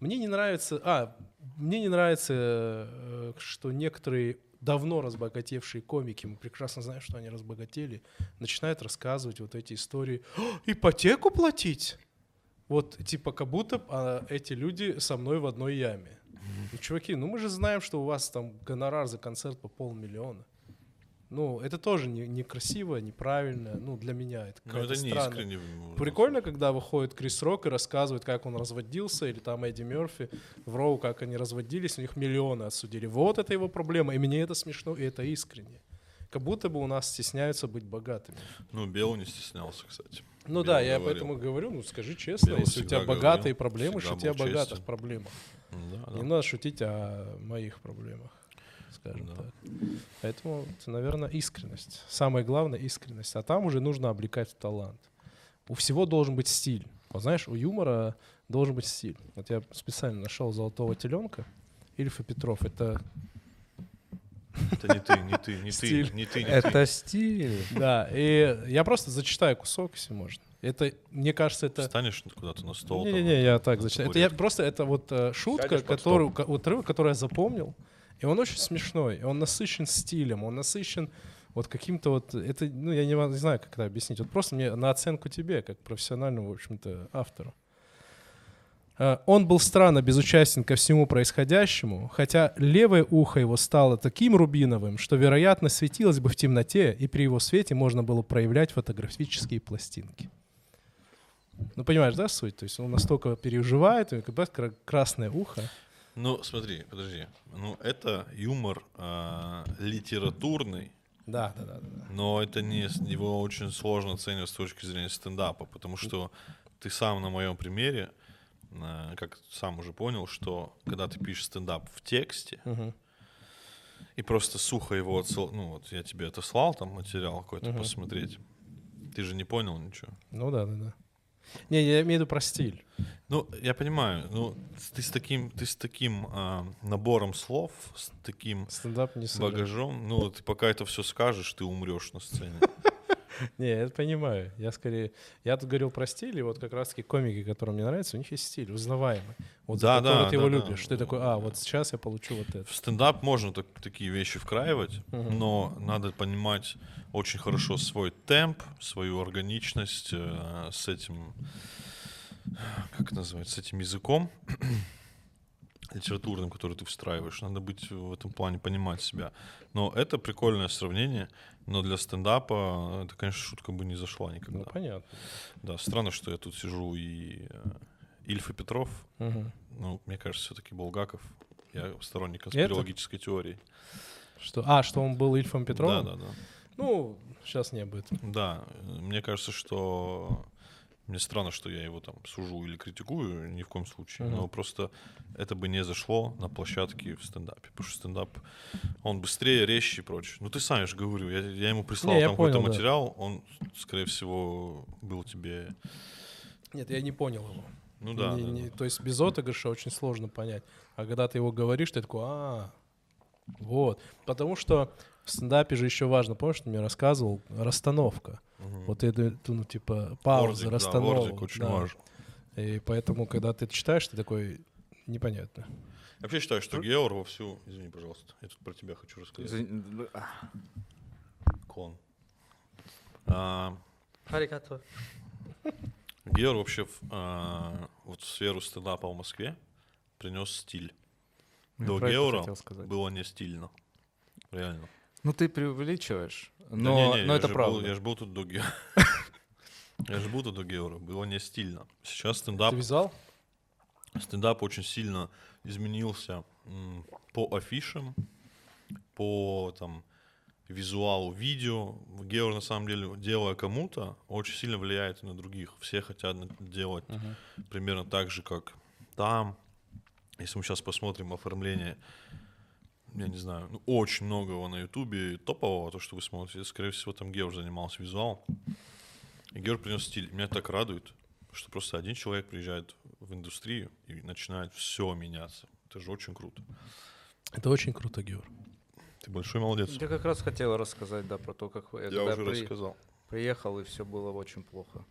Мне не нравится... А, мне не нравится, э, что некоторые давно разбогатевшие комики, мы прекрасно знаем, что они разбогатели, начинают рассказывать вот эти истории. «О, ипотеку платить? Вот, типа, как будто а, эти люди со мной в одной яме. Ну, чуваки, ну мы же знаем, что у вас там гонорар за концерт по полмиллиона. Ну, это тоже не- некрасиво, неправильно. Ну, для меня это Ну, какая-то это не странная- искренне. Прикольно, когда выходит Крис Рок и рассказывает, как он разводился, или там Эдди Мерфи в Роу, как они разводились, у них миллионы отсудили. Вот это его проблема, и мне это смешно, и это искренне. Как будто бы у нас стесняются быть богатыми. Ну, Белый не стеснялся, кстати. Ну Белый да, я говорил. поэтому говорю, ну скажи честно, Белый если у тебя богатые говорил, проблемы, богато честен. в проблемах. Да, Не да. надо шутить о моих проблемах, скажем Да. так. Поэтому, это, наверное, искренность. Самое главное — искренность. А там уже нужно облекать талант. У всего должен быть стиль. Вот знаешь, у юмора должен быть стиль. Вот я специально нашел «Золотого теленка». Ильф и Петров — это... Это не ты, не ты, не ты, Стиль. не ты, не ты. Это стиль. Да, и я просто зачитаю кусок, если можно. Это, мне кажется, это... Встанешь куда-то на стол. Не-не-не, я так зачитаю. Это я просто это вот э, шутка, Сядешь которую, вот отрывок, который я запомнил, и он очень смешной, он насыщен стилем, он насыщен вот каким-то вот это, ну я не, не знаю, как это объяснить. Вот просто мне на оценку тебе, как профессиональному, в общем-то, автору. Э, Он был странно безучастен ко всему происходящему, хотя левое ухо его стало таким рубиновым, что, вероятно, светилось бы в темноте, и при его свете можно было проявлять фотографические пластинки. Ну, понимаешь, да, суть? То есть он настолько переживает, и как бы кра- красное ухо. Ну, смотри, подожди. Ну, это юмор а, литературный, Да, да, да, да. но это не его очень сложно оценивать с точки зрения стендапа, потому что ты сам на моем примере, а, как сам уже понял, что когда ты пишешь стендап в тексте Мгм. и просто сухо его отсыл, ну вот я тебе это слал там материал какой-то Мгм. посмотреть, ты же не понял ничего. Ну да, да, да. Не, я имею в виду про стиль. Ну, я понимаю, ну ты с таким, ты с таким а, набором слов, с таким Стендап не багажом, ну ты пока это все скажешь, ты умрешь на сцене. Не, я это понимаю. Я скорее... Я тут говорил про стиль, и вот как раз-таки комики, которые мне нравятся, у них есть стиль, узнаваемый. Вот Да, который да, ты его да, да. любишь. Ты такой, а, вот сейчас я получу вот это. В стендап можно так- такие вещи вкраивать, но надо понимать очень хорошо свой темп, свою органичность э, с этим, как это называется, с этим языком литературным, который ты встраиваешь. Надо быть в этом плане, понимать себя. Но это прикольное сравнение, но для стендапа это, конечно, шутка бы не зашла никогда. Ну, понятно. Да, странно, что я тут сижу и э, Ильф и Петров, Мгм. ну, мне кажется, все-таки Булгаков. Я сторонник конспирологической теории. Что? А, что он был Ильфом Петровым? Да, да, да. Ну, сейчас не этом. Да, э, мне кажется, что мне странно, что я его там сужу или критикую, ни в коем случае. Мгм. Но просто это бы не зашло на площадке в стендапе. Потому что стендап, он быстрее, резче и прочее. Ну ты сам, же говорю, я, я ему прислал Не, там какой-то да. материал, он, скорее всего, был тебе... Нет, я не понял его. Ну да, Не- да, не- да. То есть без отыгрыша очень сложно понять. А когда ты его говоришь, ты такой, а, вот. Потому что в стендапе же еще важно, помнишь, ты мне рассказывал, расстановка. Мгм. Вот это, ну, типа, пауза, да, расстановка. вордик очень да. важен. И поэтому, когда ты это читаешь, ты такой, непонятно. Я вообще считаю, что Геор вовсю... Извини, пожалуйста, я тут про тебя хочу рассказать. Извини, а, Клон. А, Аригато. Геор вообще в, а, вот в сферу стендапа в Москве принес стиль. Я До Геора было не стильно. Реально. Ну ты преувеличиваешь, Да но, не-не, но это правда. Был, я же был тут до Геора. Я же был тут до Геора. Было не стильно. Сейчас стендап, Ты вязал? стендап очень сильно изменился по афишам, по там визуалу видео. Геор на самом деле, делая кому-то, очень сильно влияет на других. Все хотят делать примерно так же, как там. Если мы сейчас посмотрим оформление, я не знаю, ну, очень многого на Ютубе топового, то, что вы смотрите, скорее всего, там Геор занимался визуал. И Геор принес стиль. Меня так радует, что просто один человек приезжает в индустрию и начинает все меняться. Это же очень круто. Это очень круто, Геор. Ты большой молодец. Я как раз хотел рассказать, да, про то, как Я когда уже при- рассказал. приехал, и все было очень плохо.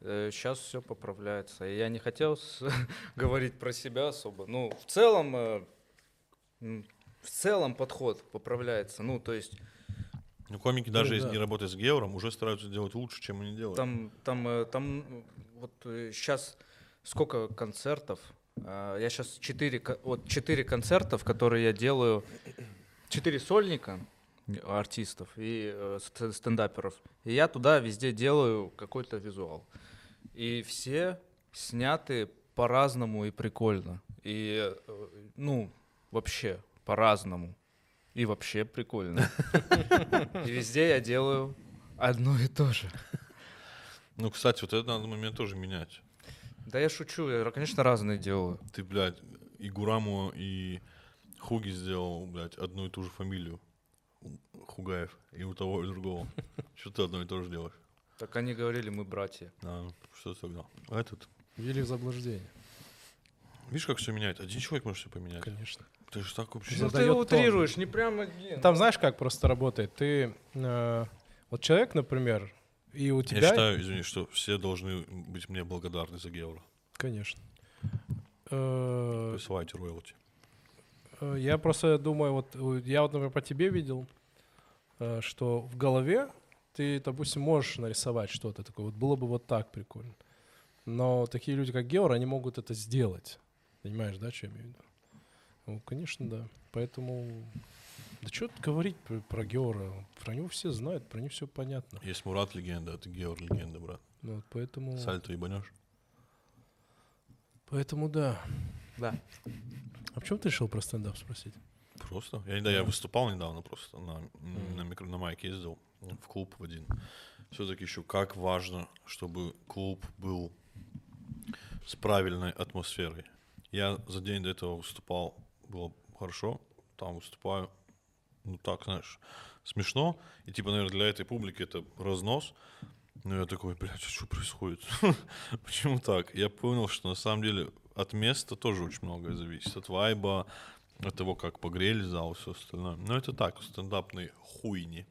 Сейчас все поправляется. И я не хотел с- говорить про себя особо. Ну, в целом, э, в целом подход поправляется. Ну, то есть Ну, комики, даже Ну, если да. не работают с Геором, уже стараются делать лучше, чем они делают. там, там, э, там э, вот сейчас сколько концертов? А, Я сейчас четыре, вот четыре концертов, которые я делаю, четыре сольника э, артистов и э, ст- стендаперов. И я туда везде делаю какой-то визуал. И все сняты по-разному и прикольно. И, э, ну, вообще по-разному. И вообще прикольно. И везде я делаю одно и то же. Ну, кстати, вот этот надо момент тоже менять. Да я шучу, я, конечно, разные делаю. Ты, блядь, и Гураму, и Хуги сделал, блядь, одну и ту же фамилию. Хугаев. И у того, и у другого. Что ты одно и то же делаешь? Так они говорили, мы братья. А, что тогда? Этот. Ввели в заблуждение, Видишь, как все меняет? Один человек может все поменять. конечно. Ты же так вообще... Ну ты тон. утрируешь, не прямо. Там знаешь, как просто работает? Ты, э, вот человек, например, и у Я тебя... считаю, извини, что все должны быть мне благодарны за евро. Конечно. Э, Присылайте роялти. Э, Я просто думаю, вот э, я вот, например, по тебе видел, что в голове ты, допустим, можешь нарисовать что-то такое. Вот было бы вот так прикольно. Но такие люди, как Геор, они могут это сделать. Понимаешь, да, что я имею в виду? Ну, конечно, да. Поэтому... Да что тут говорить про, про Геора? Про него все знают, про него все понятно. Есть Мурат легенда, а ты Геор легенда, брат. Ну, вот поэтому... Сальто ебанешь? Поэтому да. Да. А почему ты решил про стендап спросить? Просто. Я, да, я выступал недавно просто на, на, микро, на майк ездил в клуб в один. Все-таки еще как важно, чтобы клуб был с правильной атмосферой. Я за день до этого выступал, было хорошо, там выступаю, ну так, знаешь, смешно. И типа, наверное, для этой публики это разнос. Но я такой, блядь, а что происходит? Почему так? Я понял, что на самом деле от места тоже очень многое зависит. От вайба, от того, как погрели зал и все остальное. Но это так, стендапной хуйни.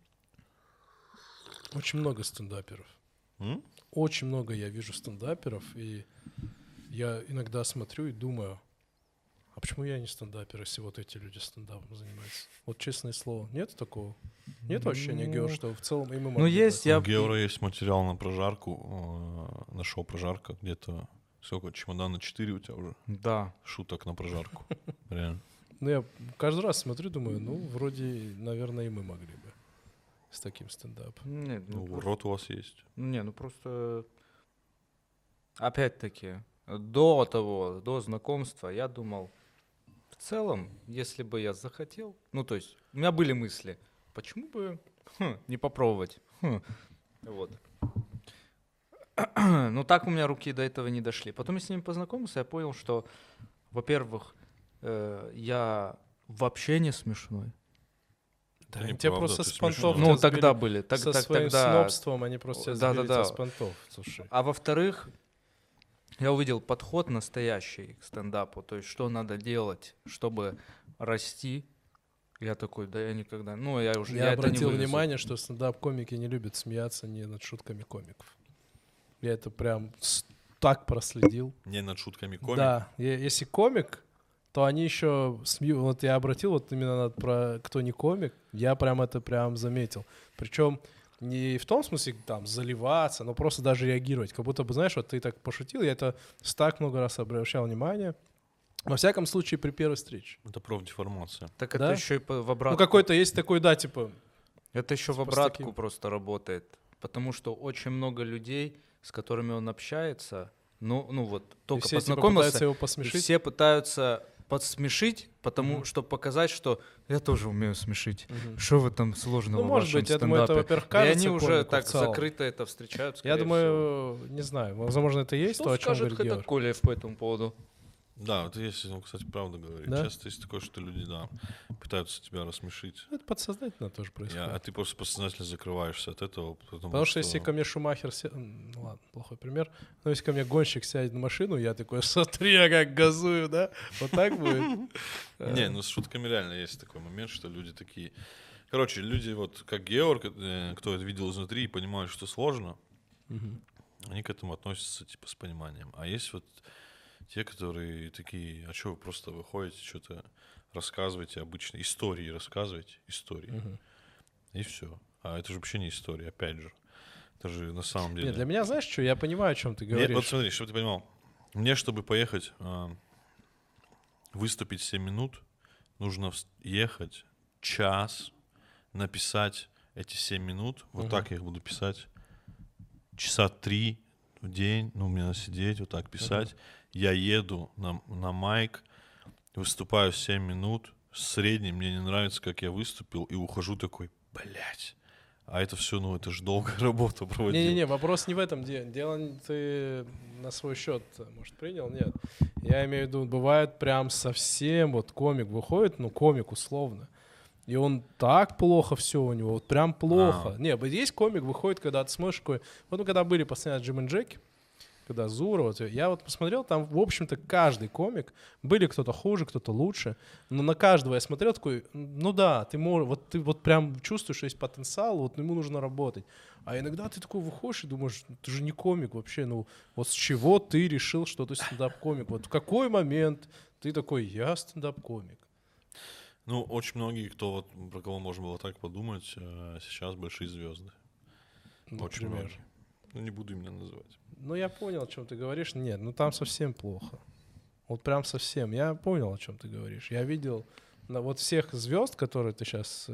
Очень много стендаперов. М? Очень много я вижу стендаперов, и я иногда смотрю и думаю, а почему я не стендапер, если вот эти люди стендапом занимаются? Вот честное слово, нет такого? Нет ощущения, Гео, что в целом и мы Ну, могли бы? есть, я... У Геора есть материал на прожарку, э, на шоу прожарка, где-то сколько, чемодана 4 у тебя уже? Да. Шуток на прожарку. Реально. Ну, я каждый раз смотрю, думаю, ну, вроде, наверное, и мы могли бы с таким стендапом. Нет, ну, Ну, рот у вас есть. Не, ну просто... Опять-таки, до того, до знакомства я думал, целом, если бы я захотел, ну то есть, у меня были мысли, почему бы хм, не попробовать? Хм. Вот. Ну так у меня руки до этого не дошли. Потом я с ними познакомился, я понял, что, во-первых, э, я вообще не смешной. Да, Да неправда, тебя просто ты с понтов смешной. Ну, тогда были. Так, Со так- своим тогда... снобством они просто Да, да, да. с понтов, слушай. А во-вторых, я увидел подход настоящий к стендапу, то есть что надо делать, чтобы расти. Я такой, да я никогда, ну я уже, Я, я, это не обратил вывезу. внимание, что стендап-комики не любят смеяться не над шутками комиков. Я это прям так проследил. Не над шутками комик. Да, е- если комик, то они еще смеют. Вот я обратил вот именно над про кто не комик, я прям это прям заметил. Причем не в том смысле там заливаться, но просто даже реагировать. Как будто бы, знаешь, вот ты так пошутил, я это так много раз обращал внимание. Во всяком случае, при первой встрече. Это профдеформация. Так Да? это еще и в Ну, обратку. какой-то есть такой, да, типа, Это еще в Просто обратку такие- просто работает. Потому что очень много людей, с которыми он общается, ну, ну вот, и только все типа, познакомился, пытаются его и посмешить. все пытаются подсмешить, потому Мгм. чтобы показать, что я тоже умею смешить. Мгм. Что в этом сложного Ну, в может вашем быть, я думаю, это, стендапе? во-первых, И кажется они уже так целом. закрыто это встречают. Я скорее всего. думаю, не знаю, возможно, это и есть Что то, о чем скажет говорит Георг. Колев по этому поводу? Да, вот если, ну, кстати, правда говорит. Да? Часто есть такое, что люди, да, пытаются тебя рассмешить. Это подсознательно тоже Я- происходит. а ты просто подсознательно закрываешься от этого. Потому, Потому что если ко мне Шумахер... м, Ну ладно, плохой пример. Но если ко мне гонщик сядет на машину, я такой, смотри, я как газую, да? Вот так будет? Не, ну с шутками реально есть такой момент, что люди такие... Короче, люди вот как Георг, э, кто это видел изнутри и понимают, что сложно, они к этому относятся типа с пониманием. А есть вот те, которые такие, а что вы просто выходите, что-то рассказываете обычно, истории рассказываете, истории, и все. А это же вообще не история, опять же. Это же на самом деле... Нет, для меня, знаешь, что? Я понимаю, о чем ты говоришь. вот смотри, чтобы ты понимал. Мне, чтобы поехать а, выступить 7 минут, нужно ехать час, написать эти 7 минут. Вот Мгм. так я их буду писать. Часа три в день. Ну, мне надо сидеть, вот так писать. Я еду на, на майк, выступаю 7 минут. средний, мне не нравится, как я выступил, и ухожу такой, блядь. А это все, ну, это же долгая работа проводить. Не-не-не, вопрос не в этом. де- Дело ты на свой счет, может, принял? Нет. Я имею в виду, бывает прям совсем вот комик выходит, ну, комик условно, и он так плохо все у него, вот прям плохо. А. Не, есть комик выходит, когда ты смотришь такой... Вот мы когда были постоянно Джим и Джеки, когда Зура, вот, я вот посмотрел, там, в общем-то, каждый комик, были кто-то хуже, кто-то лучше, но на каждого я смотрел такой, ну да, ты можешь, вот ты вот прям чувствуешь, что есть потенциал, вот ему нужно работать. А иногда ты такой выходишь и думаешь, «Ну, ты же не комик вообще, ну вот с чего ты решил, что ты стендап-комик? Вот в какой момент ты такой, я стендап-комик? Ну, очень многие, кто вот, про кого можно было так подумать, э, сейчас большие звезды. Очень Например. многие. Ну, не буду именно называть. Ну, я понял, о чем ты говоришь. Нет, ну там совсем плохо. Вот прям совсем. Я понял, о чем ты говоришь. Я видел на вот всех звезд, которые ты сейчас,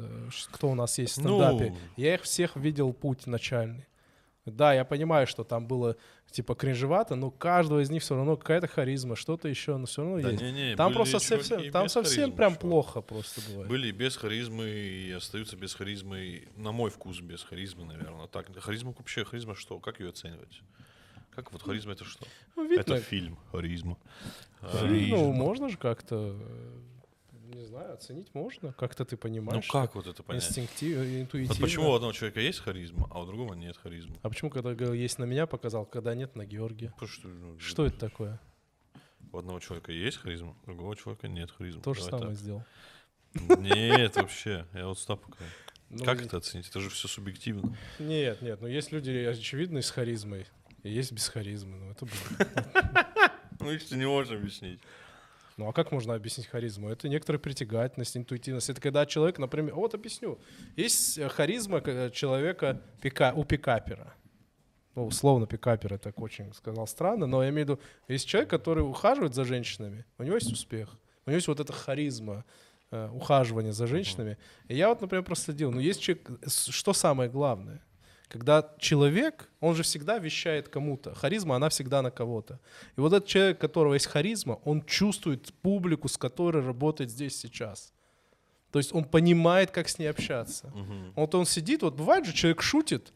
кто у нас есть в стендапе, Ну. я их всех видел путь начальный. Да, я понимаю, что там было типа кринжевато, но у каждого из них все равно какая-то харизма, что-то еще, но все равно Да есть. не-не, там были просто совсем, там совсем харизмы, прям чувак. плохо просто бывает. Были без харизмы и остаются без харизмы, на мой вкус, без харизмы, наверное. Так, харизма вообще, харизма что? Как ее оценивать? Как вот харизма это что? Ну, видно, Это фильм «Харизма». ну, Харизма. можно же как-то, э, не знаю, оценить можно, как-то ты Ну понимаешь. как вот это понять? Инстинктивно, интуитивно. Вот почему у одного человека есть харизма, а у другого нет харизмы? А почему, когда говорил, есть на меня, показал, когда нет на Георгия? Что, ну, Что это такое? У одного человека есть харизма, у другого человека нет харизмы. То же Давай самое сделал. так. Нет, вообще. Я вот став пока. Ну, Как это оценить? Это же все субъективно. Нет, нет, но есть люди, очевидно, с харизмой, и есть без харизмы. Ну, это. Ну, их ты не можешь объяснить. Ну, а как можно объяснить харизму? Это некоторая притягательность, интуитивность. Это когда человек, например... Вот объясню. Есть э, харизма э, человека пика... у пикапера. Ну, условно, пикапер, так очень сказал странно, но я имею в виду, есть человек, который ухаживает за женщинами, у него есть успех, у него есть вот эта харизма, э, ухаживание за женщинами. И я вот, например, проследил, но есть человек, что самое главное? Когда человек, он же всегда вещает кому-то. Харизма, она всегда на кого-то. И вот этот человек, у которого есть харизма, он чувствует публику, с которой работает здесь сейчас. То есть он понимает, как с ней общаться. Вот он сидит, вот бывает же, человек шутит,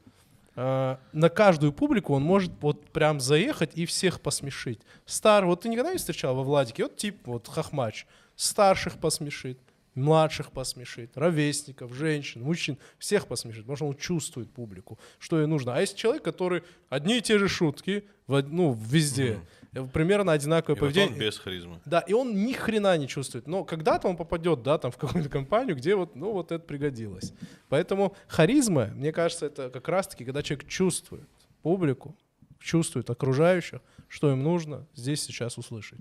э, на каждую публику он может вот прям заехать и всех посмешить. Стар, вот ты никогда не встречал во Владике, вот тип, вот хохмач, старших посмешит, младших посмешит, ровесников, женщин, мужчин, всех посмешит, потому что он чувствует публику, что ей нужно. А есть человек, который одни и те же шутки, ну, везде, э, примерно одинаковое И вот поведение. он без харизмы. Да, и он ни хрена не чувствует. Но когда-то он попадет, да, там в какую-то компанию, где вот, ну, вот это пригодилось. Поэтому харизма, мне кажется, это как раз-таки, когда человек чувствует публику, чувствует окружающих, что им нужно здесь сейчас услышать.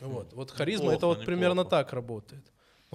Вот, вот харизма, это Неплохо, вот примерно неплохо. так работает.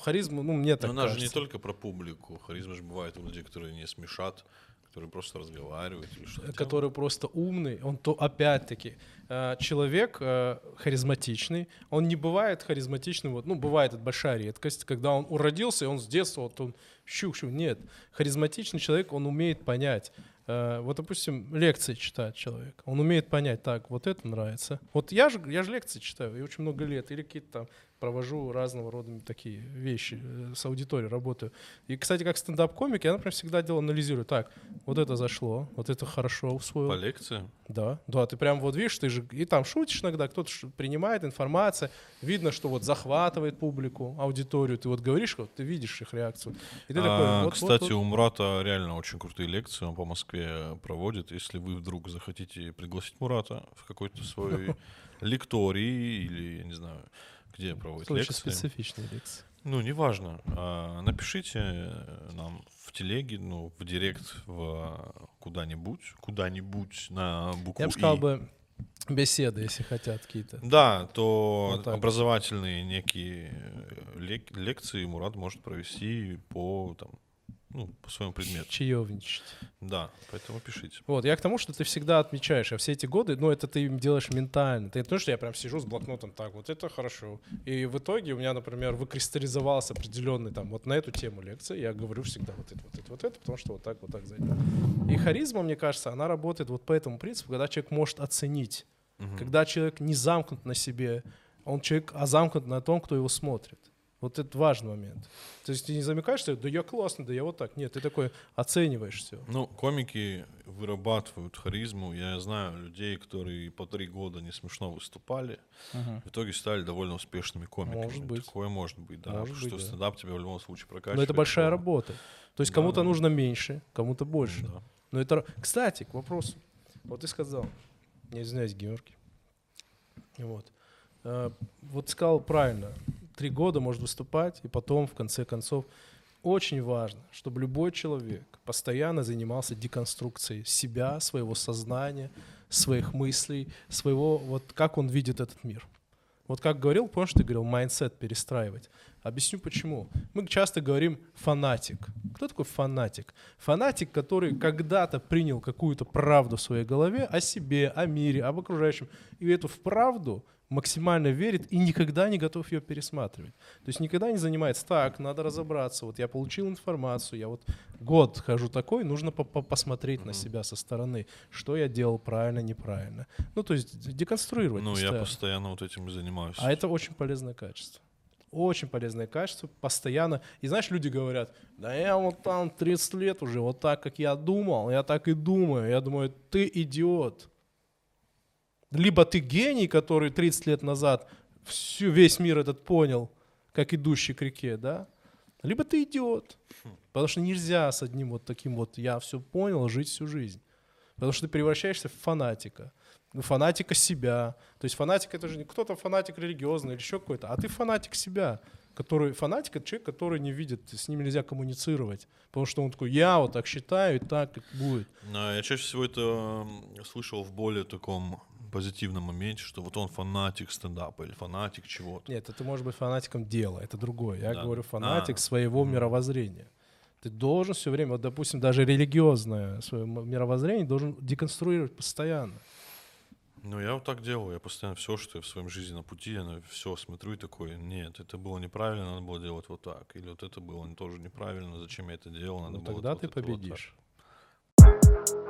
Харизма, ну, мне так Но она же не кажется. только про публику. Харизма же бывает у людей, которые не смешат, которые просто разговаривают или что-то. делают. который просто умный, он то опять-таки э, человек э, харизматичный, он не бывает харизматичным, вот, ну бывает это большая редкость, когда он уродился и он с детства вот он щух-щух, нет, харизматичный человек, он умеет понять. Э, вот, допустим, лекции читает человек, он умеет понять, так, вот это нравится. Вот я же, я же лекции читаю, и очень много лет, или какие-то там провожу разного рода такие вещи, э, с аудиторией работаю. И, кстати, как стендап-комик, я, например, всегда делал, анализирую, так, вот это зашло, вот это хорошо усвоил. По лекции? Да, да, ты прям вот видишь, ты же и там шутишь иногда, кто-то принимает информацию, видно, что вот захватывает публику, аудиторию, ты вот говоришь, вот ты видишь их реакцию. И ты А, такой, вот, вот, кстати, вот. у Мурата реально очень крутые лекции, он по Москве проводит. Если вы вдруг захотите пригласить Мурата в какой-то свой лекторий или, я не знаю, где проводит Слушай, лекции. специфичные лекции. Ну, неважно. А, Напишите э, нам в телеге, ну, в директ, в куда-нибудь, куда-нибудь на букву Я бы сказал бы беседы, если хотят какие-то. Да, то Вот так. образовательные некие э, лек- лекции Мурат может провести по, там, ну, по своему предмету. Чаевничать. Да, поэтому пишите. Вот, я к тому, что ты всегда отмечаешь, а все эти годы, ну, это ты делаешь ментально. Это не то, что я прям сижу с блокнотом так, вот это хорошо. И в итоге у меня, например, выкристаллизовался определенный там, вот на эту тему лекции, я говорю всегда вот это, вот это, вот это, потому что вот так, вот так зайдет. И харизма, мне кажется, она работает вот по этому принципу, когда человек может оценить, когда человек не замкнут на себе, он человек, а замкнут на том, кто его смотрит. Вот это важный момент. То есть ты не замыкаешься, да я классный, да я вот так. Нет, ты такой оцениваешь все. Ну, комики вырабатывают харизму. Я знаю людей, которые по три года не смешно выступали, в итоге стали довольно успешными комиками. Может быть. Такое может быть, да. Может Потому быть, что да. стендап тебя в любом случае прокачивает. Но это большая работа. То есть Да, кому-то да. нужно меньше, кому-то больше. Да. Но это... Кстати, к вопросу. Вот ты сказал, не извиняюсь, Георгий. Вот. Э, Вот сказал правильно. Три года может выступать, и потом, в конце концов, очень важно, чтобы любой человек постоянно занимался деконструкцией себя, своего сознания, своих мыслей, своего, вот как он видит этот мир. Вот как говорил, помнишь, ты говорил, mindset перестраивать. Объясню почему. Мы часто говорим фанатик. Кто такой фанатик? Фанатик, который когда-то принял какую-то правду в своей голове о себе, о мире, об окружающем, и эту правду максимально верит и никогда не готов ее пересматривать. То есть никогда не занимается, так, надо разобраться, вот я получил информацию, я вот год хожу такой, нужно по- по- посмотреть на себя со стороны, что я делал правильно, неправильно. Ну, то есть деконструировать Ну, я постоянно. постоянно вот этим и занимаюсь. А это очень полезное качество. Очень полезное качество, постоянно. И знаешь, люди говорят, да я вот там 30 лет уже, вот так, как я думал, я так и думаю. Я думаю, ты идиот. Либо ты гений, который 30 лет назад всю, весь мир этот понял, как идущий к реке, да? Либо ты идиот. Потому что нельзя с одним вот таким вот «я все понял» жить всю жизнь. Потому что ты превращаешься в фанатика. Ну, фанатика себя. То есть фанатик это же не кто-то фанатик религиозный или еще какой-то, а ты фанатик себя. Который, фанатик это человек, который не видит, с ним нельзя коммуницировать. Потому что он такой, я вот так считаю, и так как будет. Но я чаще всего это слышал в более таком позитивном моменте, что вот он фанатик стендапа или фанатик чего-то. Нет, это может быть фанатиком дела, это другое. Я Да. говорю фанатик А. своего мировоззрения. Ты должен все время, вот, допустим, даже религиозное свое мировоззрение должен деконструировать постоянно. Ну, я вот так делаю. Я постоянно все, что я в своем жизни на пути, я все смотрю и такой, нет, это было неправильно, надо было делать вот так. Или вот это было тоже неправильно, зачем я это делал, надо Ну, было тогда вот ты вот так». победишь. With you.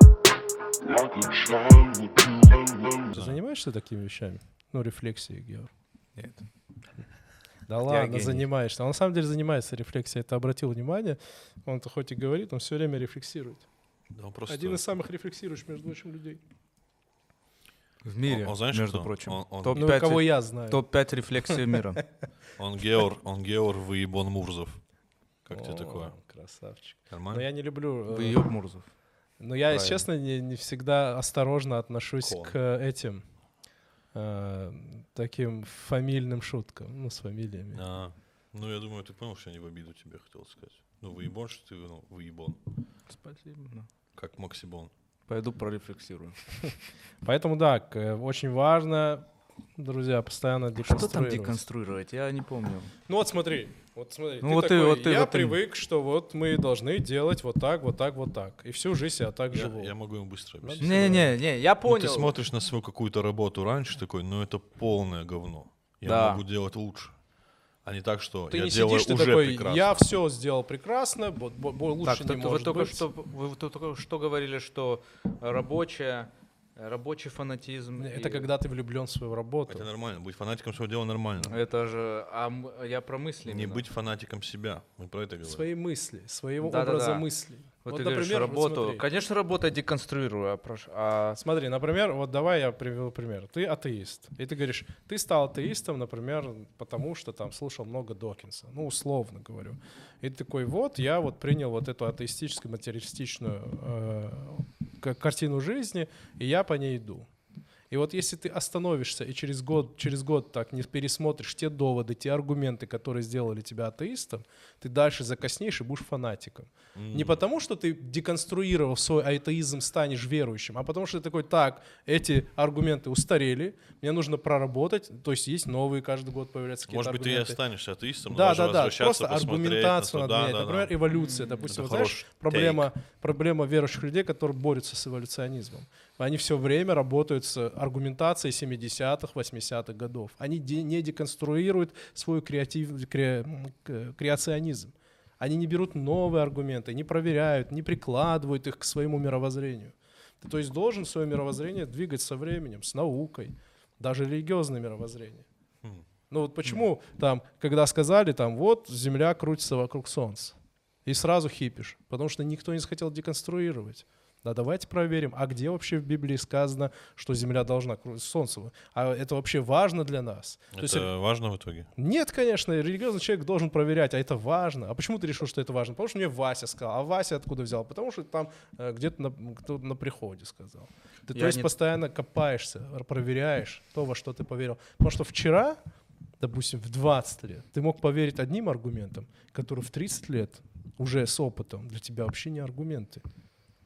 Ты занимаешься такими вещами? Ну, рефлексией, Георг. Нет. Да ладно, занимаешься. Он на самом деле занимается рефлексией. Это обратил внимание. Он-то хоть и говорит, он все время рефлексирует. Да, он просто... Один из самых рефлексирующих, между прочим, людей. В мире, Он- он знаешь между кто? прочим. Он- он- Ну, Топ-5 кого я знаю. топ-5 рефлексий мира. Он Геор, он Геор Выебон Мурзов. Как тебе такое? Красавчик. Но Нормально? я не люблю... э, Выеб Мурзов. Но я, если Правильно. честно, не, не всегда осторожно отношусь Кон. к этим э, таким фамильным шуткам. Ну, с фамилиями. А, ну, я думаю, ты понял, что я не в обиду тебе хотел сказать. Ну, выебон, что ты, ну, выебон. Спасибо. да. Как Максибон. Пойду прорефлексирую. Поэтому, да, э, очень важно, друзья, постоянно Что там деконструировать. деконструировать? Я не помню. Ну вот смотри, вот смотри, Ну ты вот ты- такой, вот ты- я вот ты- привык, что вот мы должны делать вот так, вот так, вот так. И всю жизнь я так Я, живу. я могу ему быстро Ну, объяснить. Не-не-не, я Ну, понял. ты смотришь на свою какую-то работу раньше такой, ну это полное говно. Я Да. могу делать лучше. А не так, что Ты я не делаю сидишь, ты уже такой, прекрасно. я все сделал прекрасно, бо- бо- бо- лучше Так, не вы может только быть. что вы только что говорили, что рабочая, рабочий фанатизм. Это и- когда ты влюблен в свою работу. Это нормально. Быть фанатиком своего дела нормально. Это же, а я про мысли. Не именно. быть фанатиком себя. Мы про это говорим. Свои мысли, своего Да-да-да. образа мыслей. Вот, Вот, ты говоришь, например, вот работу. смотри. Конечно, работа деконструирую, а, прош- а Смотри, например, вот давай я приведу пример. Ты атеист. И ты говоришь, ты стал атеистом, например, потому что там слушал много Докинса. Ну, условно говорю. И ты такой, вот, я вот принял вот эту атеистическую, материалистичную э, картину жизни, и я по ней иду. И вот если ты остановишься и через год, через год так не пересмотришь те доводы, те аргументы, которые сделали тебя атеистом, ты дальше закоснеешь и будешь фанатиком. Не потому, что ты деконструировав свой атеизм, станешь верующим, а потому что ты такой, так, эти аргументы устарели, мне нужно проработать, то есть есть новые, каждый год появляются какие-то Может быть, ты и аргументы. останешься атеистом, но Да, да, да. Просто на аргументацию надо Да, менять. да, да. Например, эволюция. Допустим, Это вот знаешь, проблема, проблема верующих людей, которые борются с эволюционизмом. Они все время работают с аргументацией 70-х, 80-х годов. Они де- не деконструируют свой креатив, кре- креационизм. Они не берут новые аргументы, не проверяют, не прикладывают их к своему мировоззрению. Ты, то есть должен свое мировоззрение двигать со временем, с наукой, даже религиозное мировоззрение. Хм. Ну вот почему там, когда сказали, там, вот Земля крутится вокруг Солнца, и сразу хипишь, потому что никто не захотел деконструировать. Да, давайте проверим, а где вообще в Библии сказано, что Земля должна крутиться Солнцем? А это вообще важно для нас? То Это есть важно в итоге? нет, конечно, религиозный человек должен проверять, а это важно. А почему ты решил, что это важно? Потому что мне Вася сказал. А Вася откуда взял? Потому что там э, где-то на, кто на приходе сказал. Ты, то Я есть не- постоянно копаешься, проверяешь то, во что ты поверил. Потому что вчера, допустим, в 20 лет, ты мог поверить одним аргументам, которые в 30 лет уже с опытом для тебя вообще не аргументы.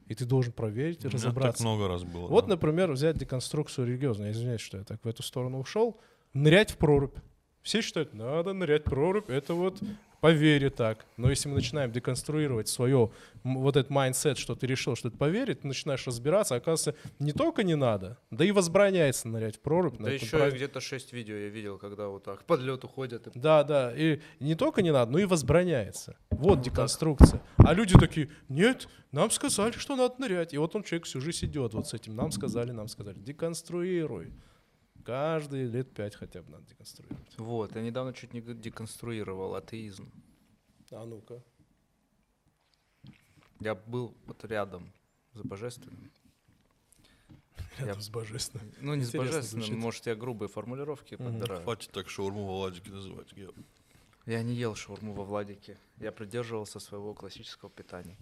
И ты должен проверить меня так разобраться. много раз было. Вот, да. например, взять деконструкцию религиозную. Я извиняюсь, что я так в эту сторону ушел. Нырять в прорубь. Все считают, надо нырять в прорубь, это вот по вере так. Но если мы начинаем деконструировать свое, вот этот mindset, что ты решил, что это по вере, ты начинаешь разбираться, а оказывается, не только не надо, да и возбраняется нырять в прорубь. Да еще празднике. где-то 6 видео я видел, когда вот так под лед уходят. и- Да, да. И не только не надо, но и возбраняется. Вот Ну, деконструкция. А люди такие, нет, нам сказали, что надо нырять. И вот он человек всю жизнь идет вот с этим. Нам сказали, нам сказали. Деконструируй. Каждые лет пять хотя бы надо деконструировать. Вот, я недавно чуть не деконструировал атеизм. А ну-ка. Я был вот рядом с божественным. Рядом с божественным. Ну, не с Интересно божественным, звучит. может, я грубые формулировки Мгм. подбираю. Хватит так шаурму в Владике называть. Гео. Я не ел шаурму во Владике. Я придерживался своего классического питания.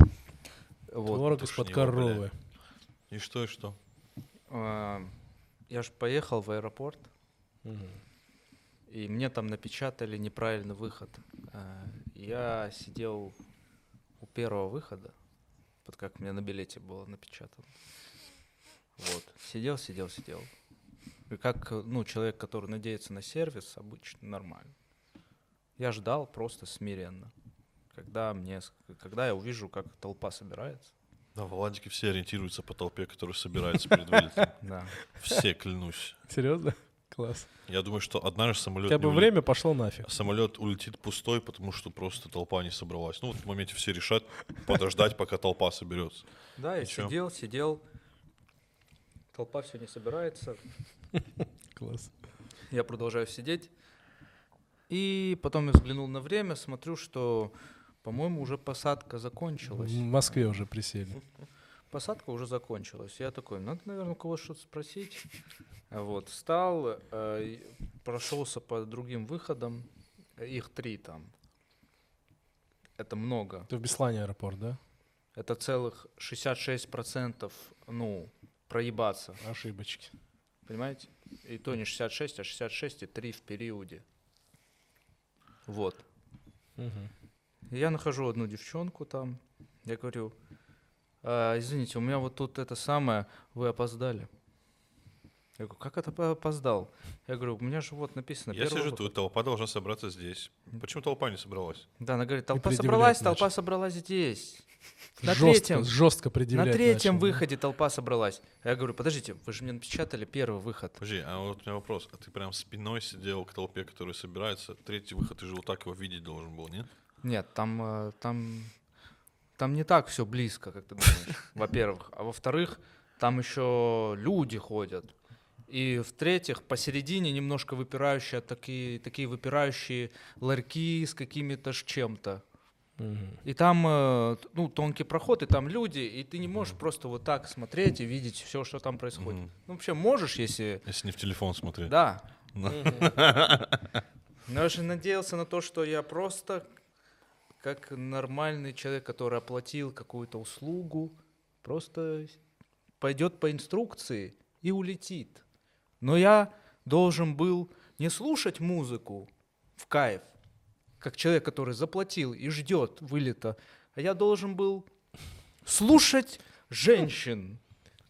Вот. Творог из-под коровы. И что, и что? А, Я же поехал в аэропорт, Мгм. и мне там напечатали неправильный выход. А, Я сидел у первого выхода, вот как мне на билете было напечатано. Вот. Сидел, сидел, сидел. И как, э, ну, человек, который надеется на сервис, обычно нормально. Я ждал просто смиренно. Когда, мне, когда я увижу, как толпа собирается. Да, в Владике все ориентируются по толпе, которая собирается перед вылетом. Да. Все, клянусь. Серьезно? Класс. Я думаю, что однажды самолет... Хотя бы время пошло нафиг. Самолет улетит пустой, потому что просто толпа не собралась. Ну, вот в моменте все решат подождать, пока толпа соберется. Да, я сидел, сидел. Толпа все не собирается. Класс. Я продолжаю сидеть. И потом я взглянул на время, смотрю, что, по-моему, уже посадка закончилась. В Москве уже присели. Посадка уже закончилась. Я такой, надо, наверное, у кого что-то спросить. Вот, встал, э, прошелся по другим выходам. Их три там. Это много. Ты в Беслане аэропорт, да? Это целых 66%, ну, проебаться. Ошибочки. Понимаете? И то не 66, а 66 и 3 в периоде. Вот. Мгм. Я нахожу одну девчонку там. Я говорю, «А, извините, у меня вот тут это самое, вы опоздали. Я говорю, как это по- опоздал? Я говорю, у меня же вот написано. Я сижу выход». тут, толпа должна собраться здесь. Почему толпа не собралась? Да, она говорит, толпа собралась, толпа начал. собралась здесь. На жестко, третьем. жестко На предъявлять третьем начал, да? выходе толпа собралась. Я говорю, подождите, вы же мне напечатали первый выход. Подожди, а вот у меня вопрос. А ты прям спиной сидел к толпе, которая собирается? Третий выход, ты же вот так его видеть должен был, нет? Нет, там, э, там, там не так все близко, как ты думаешь, во-первых. А во-вторых, там еще люди ходят. И в-третьих, посередине немножко выпирающие такие, такие выпирающие ларьки с какими-то ж чем-то. И там, э, ну, тонкий проход, и там люди, и ты не можешь просто вот так смотреть и видеть все, что там происходит. Мгм. Ну, вообще можешь, если... Если не в телефон смотреть. Да. Ну. Но я же надеялся на то, что я просто как нормальный человек, который оплатил какую-то услугу, просто пойдет по инструкции и улетит. Но я должен был не слушать музыку в кайф, как человек, который заплатил и ждет вылета, а я должен был слушать женщин,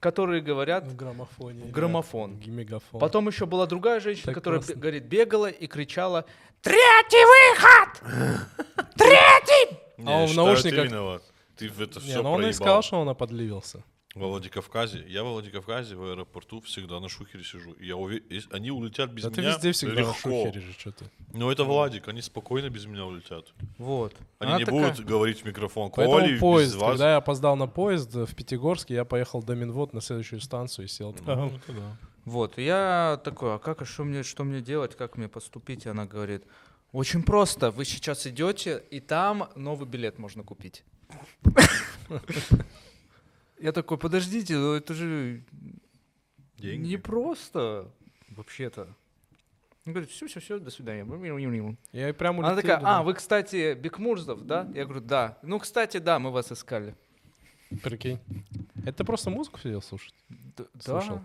которые говорят В граммофоне. В да, граммофон. г- Мегафон. Потом еще была другая женщина, Так которая, классно. говорит, бегала и кричала «Третий выход! Третий!» Не, А он в наушниках- ты в это Не, все но он и сказал, что он оподливился. Во Владикавказе. Я во Владикавказе в аэропорту всегда на шухере сижу. И я уве- они улетят без Да ты меня везде всегда на легко. шухере же, что ты. Но это Владик, они спокойно без меня улетят. Вот. Они Она не такая- будут говорить в микрофон. Поэтому Коли, поезд, без вас. когда я опоздал на поезд э, в Пятигорске, я поехал до Минвод на следующую станцию и сел там. Ну, да. Вот, я такой, а как, а что мне, что мне делать, как мне поступить? И она говорит, очень просто, вы сейчас идете, и там новый билет можно купить. Я такой, подождите, ну это же Деньги. не просто вообще-то. Он говорит, все, все, все, до свидания. Я и прям Она улетел, такая, а, вы, кстати, Бекмурзов, да? Я говорю, да. Ну, кстати, да, мы вас искали. Прикинь. Это просто музыку сидел слушать? Д- Слушал.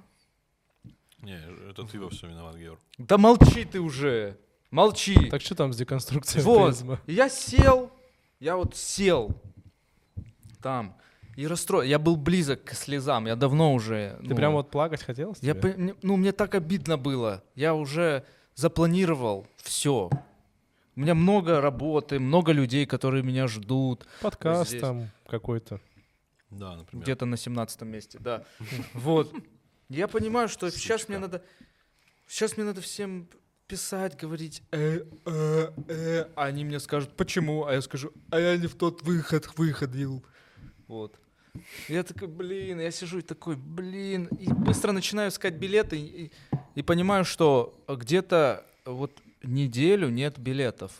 Да. Не, это ты во всем виноват, Георг. Да молчи ты уже. Молчи. Так что там с деконструкцией Вот. атеизма? И Я сел, я вот сел там и расстроен. Я был близок к слезам, я давно уже... Ты ну, прям вот плакать хотелось? Я, мне- ну, мне так обидно было. Я уже запланировал все. У меня много работы, много людей, которые меня ждут. Подкаст здесь. там какой-то. Да, например. Где-то на 17 месте, да. Вот. Я понимаю, что сейчас мне надо... Сейчас мне надо всем писать, говорить, э, э, э, а они мне скажут, почему, а я скажу, а я не в тот выход выходил. Вот. Я такой, блин, я сижу и такой, блин, и быстро начинаю искать билеты и, и понимаю, что где-то вот неделю нет билетов,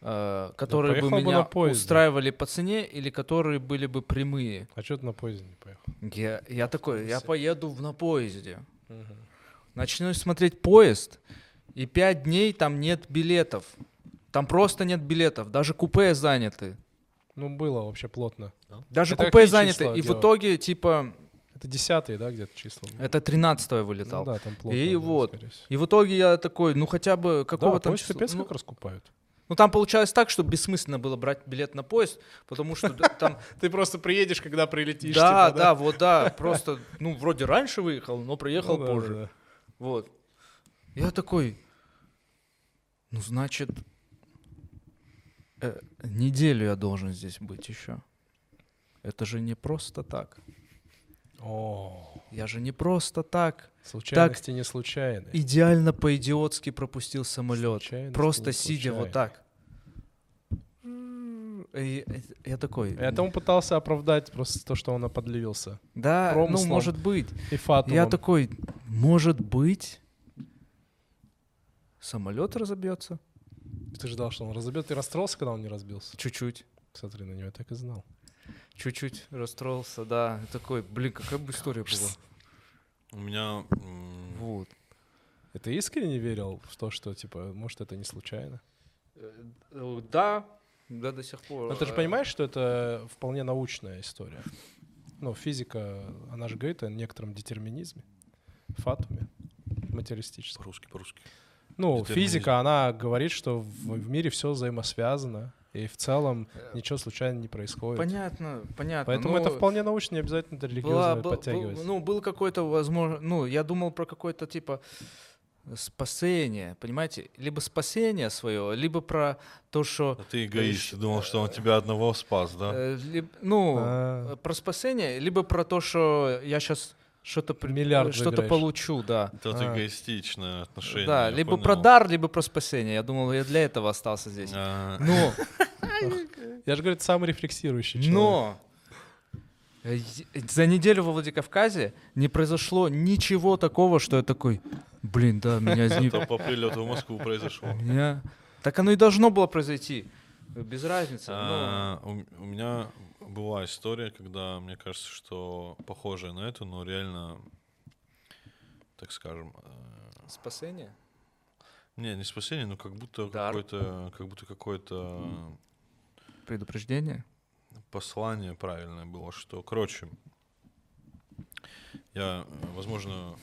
э, которые бы поехал бы меня поезде. устраивали по цене или которые были бы прямые. А что ты на поезде не поехал? Я, я такой, я поеду в- на поезде. Начну смотреть поезд, и пять дней там нет билетов. Там просто нет билетов, даже купе заняты. Ну, было вообще плотно. Даже Это купе заняты. И в дело? итоге, типа, Это десятые, да, где-то числа? это 13 Ну вылетал. да, там плотно. И было, вот. И в итоге я такой, ну хотя бы Да, какого там поезд числа- капец ну, как раскупают. ну там получалось так, что бессмысленно было брать билет на поезд, потому что там Ты просто приедешь, когда прилетишь. Да, типа, да, вот да, просто, ну, вроде раньше выехал, но приехал Ну да, позже. да. Вот. Я такой, ну, значит, э, неделю я должен здесь быть еще. Это же не просто так. О, Я же не просто так случайности не случайные. идеально по-идиотски пропустил самолет. Просто сидя вот так. И я такой, Это он пытался оправдать просто то, что он подливился. да, ну, может быть. И фатумом. Я такой, может быть, самолет разобьется? Ты ждал, что он разобьет. Ты расстроился, когда он не разбился? Чуть-чуть. Смотри на него, я так и знал. Чуть-чуть расстроился, да. И такой, блин, какая бы история была. У меня... Вот. И ты искренне верил в то, что, типа, может, это не случайно? Э, Да, да, до сих пор. Но ты же Э, понимаешь, что это вполне научная история. Ну, физика, она же говорит о некотором детерминизме, фатуме материалистическом. По-русски, по-русски. Ну, физика, она говорит, что в, в мире все взаимосвязано, и в целом ничего случайно не происходит. Понятно, понятно. Поэтому но это вполне научно, не обязательно это была- религиозно был- подтягивать. был- ну, был какой-то, возможно, ну, я думал про какое-то, типа, спасение, понимаете? Либо спасение свое, либо про то, что... А ты эгоист, ты думал, что он тебя одного спас, да? э, либ- ну, А. э, про спасение, либо про то, что я сейчас что-то Миллиард что-то получу, да. Это а. эгоистичное отношение. Да, либо понял. про дар, либо про спасение. Я думал, я для этого остался здесь. А, Но, Я же говорю, это самый рефлексирующий человек. но э, за неделю во Владикавказе не произошло ничего такого, что я такой, блин, да, меня из них- Это по прилету в Москву произошло. меня... Так оно и должно было произойти. Без разницы. но- А, У у меня была история, когда, мне кажется, что похожая на эту, но реально, так скажем, э, Спасение? не, не спасение, но как будто Дар. какое-то, как будто какое-то Предупреждение? послание правильное было, что, короче, я, возможно,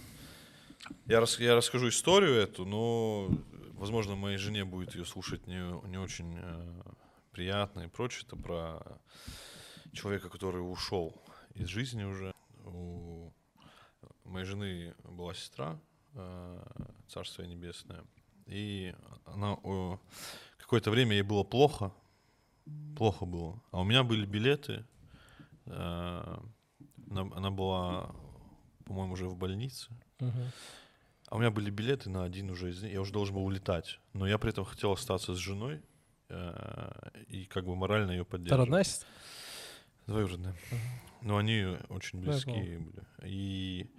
я, рас- я расскажу историю эту, но, возможно, моей жене будет ее слушать не, не очень э, приятно и прочее. Это про человека, который ушел из жизни уже. У моей жены была сестра, э, Царствие Небесное, и она какое-то время ей было плохо, плохо было. А у меня были билеты. э, Она, была, по-моему, уже в больнице. А у меня были билеты на один уже из них. Я уже должен был улетать. Но я при этом хотел остаться с женой э, и как бы морально ее Это поддерживать. родная сестра? Двоюродная. Но они очень близкие были. И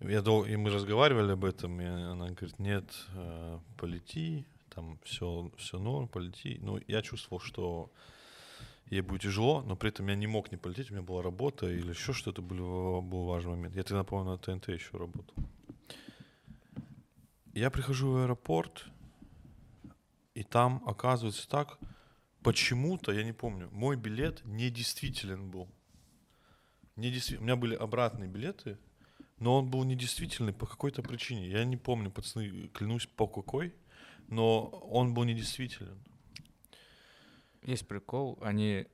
Я дол... И мы разговаривали об этом, и она говорит, нет, э, полети, там все, все норм, полети. Ну, я чувствовал, что ей будет тяжело, но при этом я не мог не полететь, у меня была работа или еще что-то был, был важный момент. Я тогда, помню, на ТНТ еще работал. Я прихожу в аэропорт, и там оказывается так, почему-то, я не помню, мой билет недействителен был. Недействи- У меня были обратные билеты, но он был недействительный по какой-то причине. Я не помню, пацаны, клянусь по какой, но он был недействителен. Есть прикол, они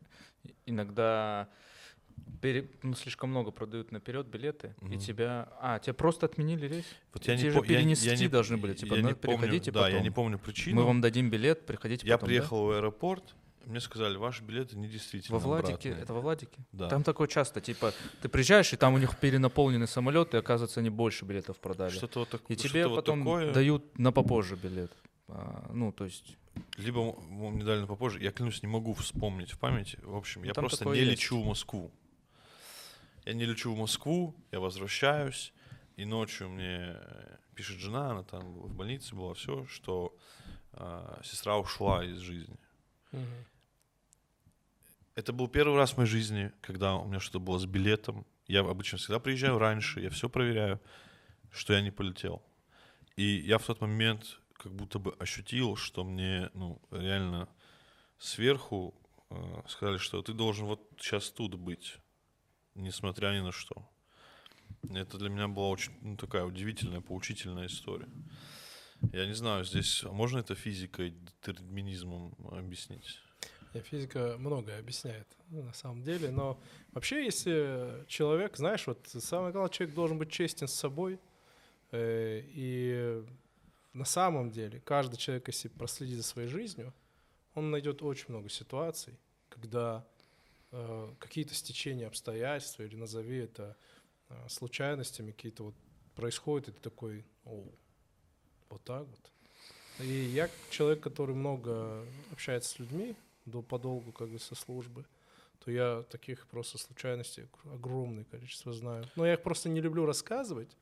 иногда пере- ну, слишком много продают наперед билеты, и Мгм. тебя... А, тебя просто отменили рейс? Вот я Те не же по- я- я перенести не- должны были, типа, я «Ну, не помню, приходите да, я потом. не помню причину. Мы вам дадим билет, приходите Я потом, да? приехал в аэропорт, мне сказали, ваши билеты недействительны. Во Владике, обратные». это во Владике? Да. Там такое часто, типа, ты приезжаешь, и там у них перенаполненный самолет, и оказывается, они больше билетов продали. Что-то вот, так- И тебе вот потом такое. дают на попозже билет. А, ну, то есть, Либо мне дали на попозже. Я клянусь, не могу вспомнить в памяти. В общем, я Ну, там просто не есть. лечу в Москву. Я не лечу в Москву, я возвращаюсь, и ночью мне э, пишет жена, она там в больнице была, все, что а, сестра ушла из жизни. Мгм. Это был первый раз в моей жизни, когда у меня что-то было с билетом. Я обычно всегда приезжаю раньше, я все проверяю, что я не полетел. И я в тот момент как будто бы ощутил, что мне, ну, реально сверху э, сказали, что ты должен вот сейчас тут быть, несмотря ни на что. Это для меня была очень ну, такая удивительная, поучительная история. Я не знаю, здесь можно это физикой, детерминизмом объяснить? Не, Физика многое объясняет, на самом деле, но вообще, если человек, знаешь, вот самое главное, человек должен быть честен с собой, э, и на самом деле каждый человек, если проследит за своей жизнью, он найдет очень много ситуаций, когда э, какие-то стечения обстоятельств, или назови это э, случайностями, какие-то вот происходят, и ты такой, «Оу, вот так вот. И я человек, который много общается с людьми, до подолгу как бы со службы, то я таких просто случайностей огромное количество знаю. Но я их просто не люблю рассказывать,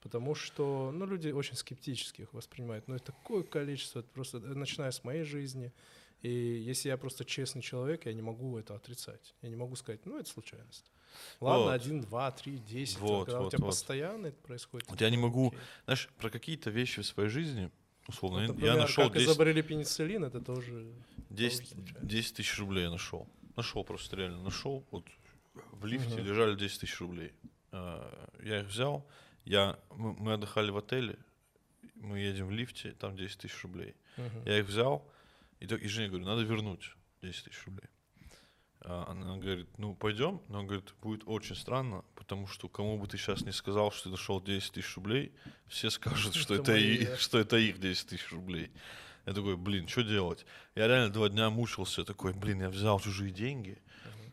потому что, ну, люди очень скептически их воспринимают. Но это такое количество, это просто э, начиная с моей жизни. И если я просто честный человек, я не могу это отрицать. Я не могу сказать, ну, это случайность. Ладно, Вот. один, два, три, десять. Вот, когда у вот, тебя вот. постоянно это происходит. Вот я не могу, окей. знаешь, про какие-то вещи в своей жизни, условно, Вот, я- например, я нашел как 10, изобрели пенициллин, это тоже... 10, случайно. 10 тысяч рублей я нашел. Нашел просто реально, нашел. Вот в лифте Мгм. лежали 10 тысяч рублей. А, Я их взял, я, мы, отдыхали в отеле, мы едем в лифте, там 10 тысяч рублей. Мгм. Я их взял, и, так- и Жене говорю, надо вернуть 10 тысяч рублей. А Она говорит, ну пойдем, но она говорит, будет очень странно, потому что кому бы ты сейчас не сказал, что ты нашел 10 тысяч рублей, все скажут, что Это это, мои, и- да. что это их 10 тысяч рублей. Я такой, блин, что делать? Я реально два дня мучился, такой, блин, я взял чужие деньги,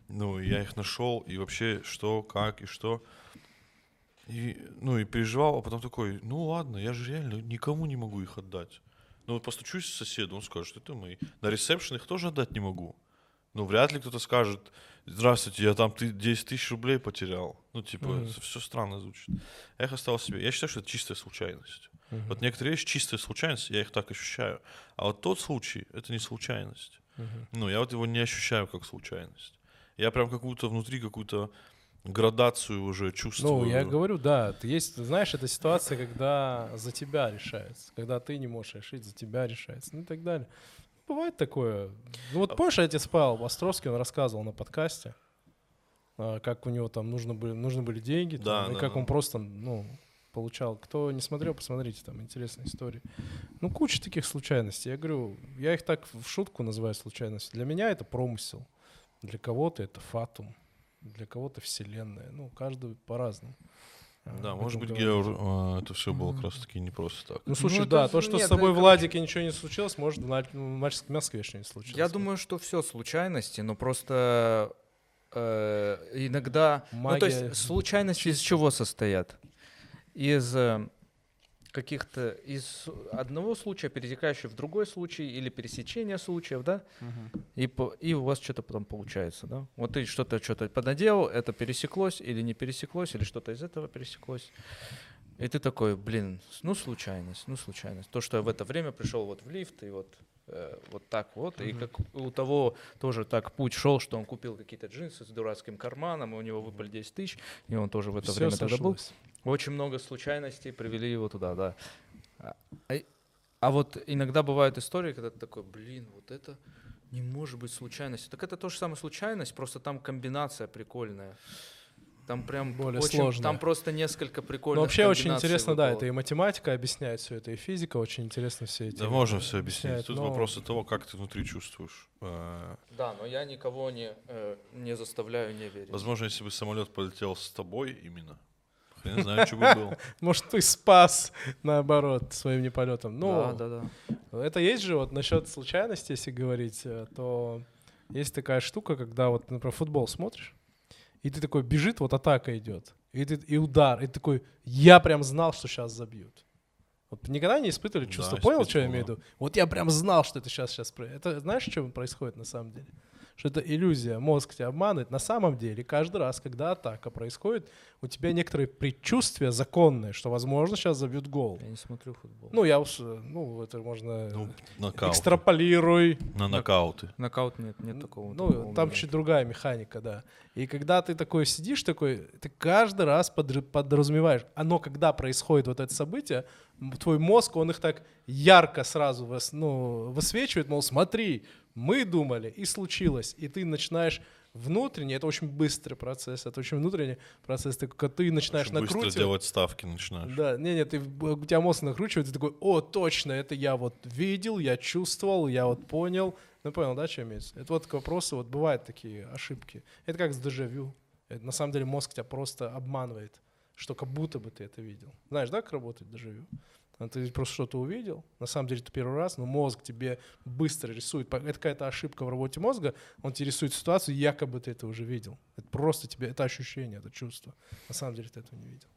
ну, я их нашел, и вообще, что, как и что. И, ну, и переживал, а потом такой, ну ладно, я же реально никому не могу их отдать. Ну, постучусь к соседу, он скажет, это мои. На ресепшн их тоже отдать не могу. Ну, вряд ли кто-то скажет, здравствуйте, я там ты 10 тысяч рублей потерял. Ну, типа, это все странно звучит. Я их оставил себе. Я считаю, что это чистая случайность. Мгм. Вот некоторые вещи чистая случайность, я их так ощущаю. А вот тот случай, это не случайность. Мгм. Ну, я вот его не ощущаю как случайность. Я прям какую-то внутри какую-то градацию уже чувствую. Ну, я говорю, да, есть, знаешь, это ситуация, когда за тебя решается, когда ты не можешь решить, за тебя решается, ну и так далее. Бывает такое. Ну вот помнишь, я тебе спал, Островский, он рассказывал на подкасте, а, как у него там нужно были, нужны были деньги, там, Да, и да, как да. он просто, ну, получал. Кто не смотрел, посмотрите, там интересные истории. Ну, куча таких случайностей. Я говорю, я их так в шутку называю случайностью. Для меня это промысел, для кого-то это фатум, для кого-то вселенная. Ну, каждый по-разному. а, Да, об может быть, говорит. Геор, а, это все было как раз таки не просто так. Ну, слушай, Ну, да, это то, что нет, с тобой это- Владике ничего не случилось, может, в на- в Мальчик- Москве еще не случилось. Я думаю, что все случайности, но просто э, иногда... Ну, то Магия есть случайности из чего состоят? Из э, каких-то... Из одного случая, перетекающего в другой случай, или пересечения случаев, да? И, по- и у вас что-то потом получается, да? Вот ты что-то что-то понаделал, это пересеклось или не пересеклось, или что-то из этого пересеклось. И ты такой, блин, ну случайность, ну случайность. То, что я в это время пришел вот в лифт и вот вот так вот, и как у того тоже так путь шел, что он купил какие-то джинсы с дурацким карманом, и у него выпали 10 тысяч, и он тоже в это Всё время тогда был. сошлось. Очень много случайностей привели его туда, да. А, а- а вот иногда бывают истории, когда ты такой, блин, вот это не может быть случайностью. Так это то же самое случайность, просто там комбинация прикольная. Там прям Более очень, сложная. Там просто несколько прикольных Ну, вообще очень интересно, да, выпало. это и математика объясняет все это, и физика очень интересно все эти. Да можно все объяснить. объясняет, Тут но- вопрос от того, как ты внутри чувствуешь. А, Да, но я никого не, э, не заставляю не верить. Возможно, если бы самолет полетел с тобой именно, хрен знает, что бы было. Может, ты спас, наоборот, своим неполетом. Ну, да, да, да. Это есть же вот насчет случайности, если говорить, э, то есть такая штука, когда вот, например, футбол смотришь, и ты такой бежит, вот атака идет, и, ты, и удар, и ты такой, я прям знал, что сейчас забьют. Вот никогда не испытывали Да, чувство, понял, что я имею в да. виду? Вот я прям знал, что это сейчас сейчас. Это знаешь, что происходит на самом деле? Что это иллюзия, мозг тебя обманывает. На самом деле, каждый раз, когда атака происходит, у тебя некоторые предчувствия законные, что, возможно, сейчас забьют гол. Я не смотрю футбол. Ну, я уж, ну, это можно... Ну, нокаут. Экстраполируй. На нокауты. Нокаут нет, нет такого. Ну, такого там чуть другая механика, да. И когда ты такой сидишь такой, ты каждый раз подр- подразумеваешь, оно когда происходит вот это событие, твой мозг, он их так ярко сразу выс- ну, высвечивает, мол, смотри, мы думали, и случилось. И ты начинаешь внутренне, это очень быстрый процесс, это очень внутренний процесс, ты, ты начинаешь Очень быстро накручивать. делать ставки начинаешь. Да, не, не, ты, у тебя мозг накручивает, ты такой, о, точно, это я вот видел, я чувствовал, я вот понял. Ну, понял, да, что имеется? Это вот к вопросу, вот бывают такие ошибки. Это как с дежавю. Это, на самом деле мозг тебя просто обманывает, что как будто бы ты это видел. Знаешь, да, как работает дежавю? А Ты просто что-то увидел, на самом деле это первый раз, но мозг тебе быстро рисует. Это какая-то ошибка в работе мозга, он тебе рисует ситуацию, якобы ты это уже видел. Это просто тебе, это ощущение, это чувство. На самом деле ты этого не видел.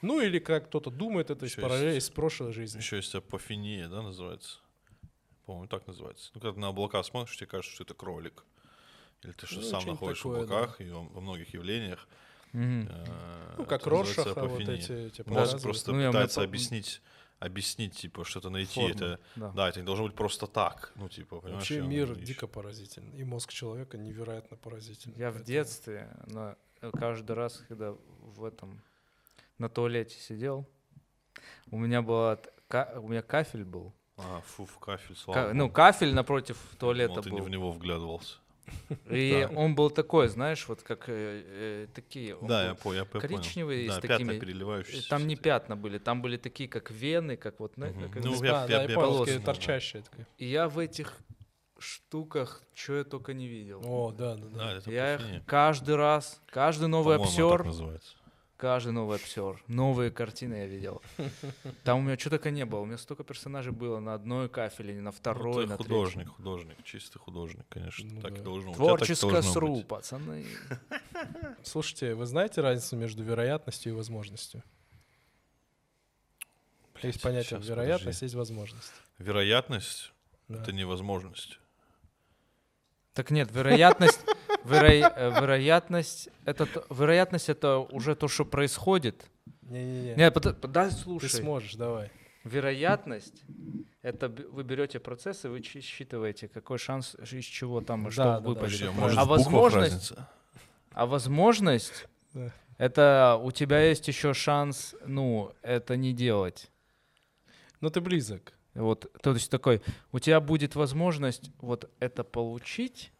Ну или как кто-то думает это из Ещё параллели, из прошлой жизни. Еще есть апофения, да, называется? По-моему, так называется. Ну, когда ты на облака смотришь, тебе кажется, что это кролик. Или ты что Ну, сам находишься такое, в облаках и во, во многих явлениях. Э, Ну, как Роршаха, вот эти, типа, Мозг показывают. просто Ну, пытается объяснить, объяснить, типа, что-то найти. Форму, Это, да. да, это не должно быть просто так. Ну, типа? Вообще мир дико поразительный. И мозг человека невероятно поразительный. Я в детстве на, э, каждый раз, когда в этом на туалете сидел, у меня была ка- у меня кафель был. А, фу, в кафель, слава Ка- ну, кафель напротив туалета ты не был. в него вглядывался. И Да. он был такой, знаешь, вот как э, э, такие. да, я, я понял. да, с пятна такими- переливающиеся. Там не пятна были, там были такие, как вены, как вот, как Ну, я- А, да, да. торчащие. И я в этих штуках, что я только не видел. О, да, да, да. Да, это я их каждый раз, каждый новый обсер, называется. Каждый новый обсер, новые картины я видел. Там у меня что только не было, у меня столько персонажей было на одной кафеле, на Ну, второй, ты на художник, художник, чистый художник, конечно, Ну так да. и должно. Творческая должно сру, быть. пацаны. Слушайте, вы знаете разницу между вероятностью и возможностью? Есть Блядь, понятие щас, вероятность, подожди. есть возможность. Вероятность Да. это невозможность. Так нет, вероятность, веро- вероятность, это, вероятность это уже то, что происходит. Не-не-не. Нет, под- под- да, Ты слушай. сможешь, давай. Вероятность это вы берете процессы, вы чи- считываете, какой шанс, из чего там Да, что да, да, выпадет. Всё а может А возможность- разница? А возможность Да. это у тебя есть еще шанс, ну, это не делать. Ну ты близок. Вот, то есть такой, у тебя будет возможность вот это получить,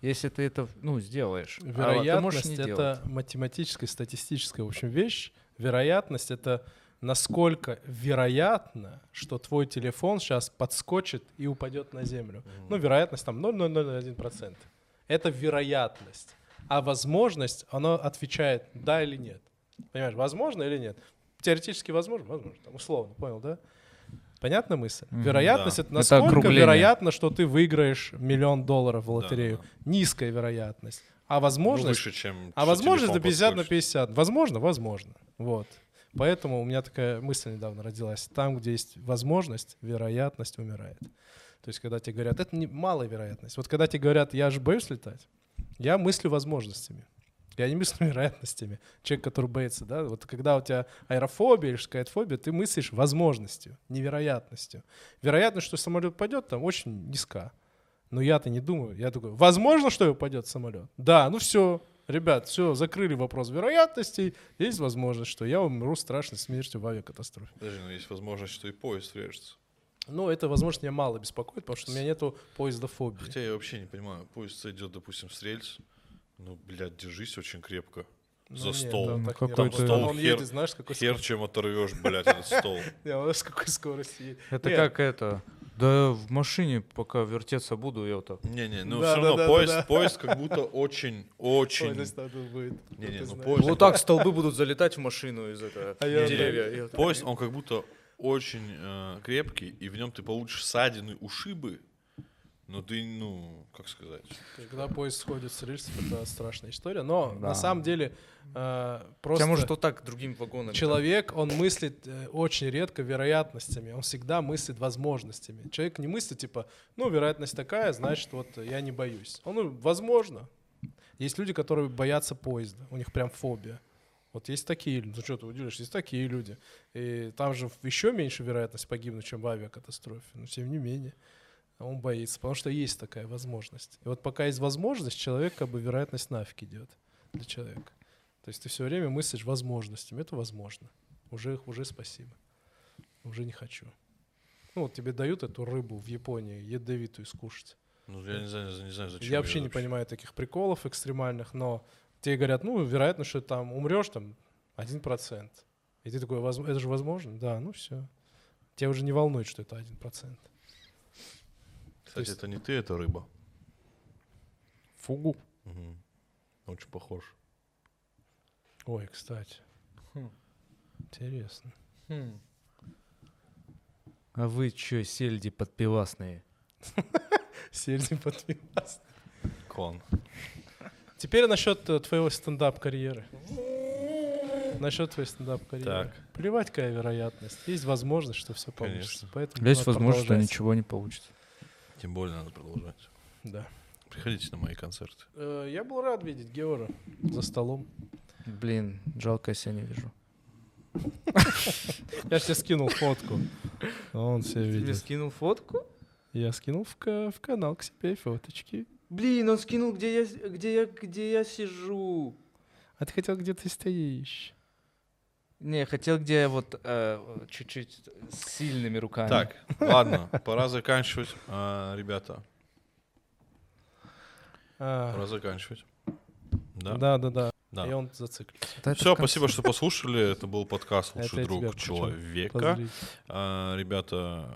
если ты это, ну, сделаешь. А ты можешь Вероятность не это делать. математическая, статистическая, в общем, вещь. Вероятность это насколько вероятно, что твой телефон сейчас подскочит и упадет на землю. Ну, вероятность там 0,001%. Это вероятность. А возможность, она отвечает да или нет. Понимаешь, возможно или нет? Теоретически возможно, возможно, там, условно, понял, да? Понятна мысль? Мгм. Вероятность Да. это Это насколько округление. вероятно, что ты выиграешь миллион долларов в Да, лотерею. да. Низкая вероятность. А Ну, возможность выше, чем а возможность до телефон 50 на подскочит. 50. Возможно, возможно. Вот. Поэтому у меня такая мысль недавно родилась. Там, где есть возможность, вероятность умирает. То есть, когда тебе говорят, это не малая вероятность. Вот когда тебе говорят, я же боюсь летать, я мыслю возможностями. Я не мыслю вероятностями. Человек, который боится, да, вот когда у тебя аэрофобия или какая-то фобия, ты мыслишь возможностью, невероятностью. Вероятность, что самолет пойдет, там очень низка. Но я-то не думаю. Я такой, возможно, что упадет самолет? Да, ну все, ребят, все, закрыли вопрос вероятностей. Есть возможность, что я умру страшной смертью в авиакатастрофе. Подожди, но есть возможность, что и поезд врежется. Ну, это, возможно, меня мало беспокоит, потому что у меня нету поезда фобии. Хотя я вообще не понимаю, поезд идет, допустим, с рельс. Ну, блядь, держись очень крепко. Ну, За нет, стол. там Ну, какой-то-. Стол Он хер- едет, знаешь, какой Хер, чем оторвешь, блядь, этот стол. он с какой скоростью едет. Это как это? Да в машине, пока вертеться буду, я вот так. Не-не, ну Да, все да, равно да, поезд, да. поезд как будто очень, очень... Поезд надо будет. Не-не, ну поезд... Вот так столбы будут залетать в машину из этого А я деревья. Поезд, он как будто очень э, крепкий, и в нем ты получишь ссадины, ушибы, но ты, ну, как сказать... Когда поезд сходит с рельсов, это страшная история. Но Да. на самом деле э, просто может вот так другим вагоном. человек, он мыслит э, очень редко вероятностями, он всегда мыслит возможностями. Человек не мыслит типа, ну, вероятность такая, значит, вот я не боюсь. Он, ну, возможно. Есть люди, которые боятся поезда, у них прям фобия. Вот есть такие люди, ну что ты удивишься, есть такие люди. И там же еще меньше вероятность погибнуть, чем в авиакатастрофе. Но тем не менее, он боится, потому что есть такая возможность. И вот пока есть возможность, человек как бы вероятность нафиг идет для человека. То есть ты все время мыслишь возможностями. Это возможно. Уже, уже спасибо. Уже не хочу. Ну вот тебе дают эту рыбу в Японии, ядовитую скушать. Ну, я не знаю, не знаю зачем. Я вообще не понимаю таких приколов экстремальных, но тебе говорят, ну, вероятно, что ты там умрешь там 1%. И ты такой, «Возм- это же возможно? Да, ну все. Тебя уже не волнует, что это 1%. Кстати, есть- это не ты, это рыба. Фугу. Мгм. Очень похож. Ой, кстати. Хм. Интересно. А вы чё, сельди подпивасные? Сельдь под пивас. Клон. Теперь насчет э, твоего стендап-карьеры. Насчет твоей стендап-карьеры. Так. Плевать, какая вероятность. Есть возможность, что все получится. Конечно. Поэтому Есть возможность, что ничего не получится. Тем более надо продолжать. Да. Приходите на мои концерты. Э, Я был рад видеть Геора за столом. Блин, жалко, я себя не вижу. Я же тебе скинул фотку. Он все Тебе видит. скинул фотку? Я скинул в, в канал к себе фоточки. Блин, он скинул, где я, где я, где я сижу. А ты хотел, где ты стоишь? Не, я хотел, где вот э, чуть-чуть с сильными руками. Так, ладно, пора заканчивать. А, ребята, пора заканчивать. Да? да, да, да. Да. И он зациклился. Да Все, спасибо, что послушали. Это был подкаст «Лучший друг человека». А, ребята,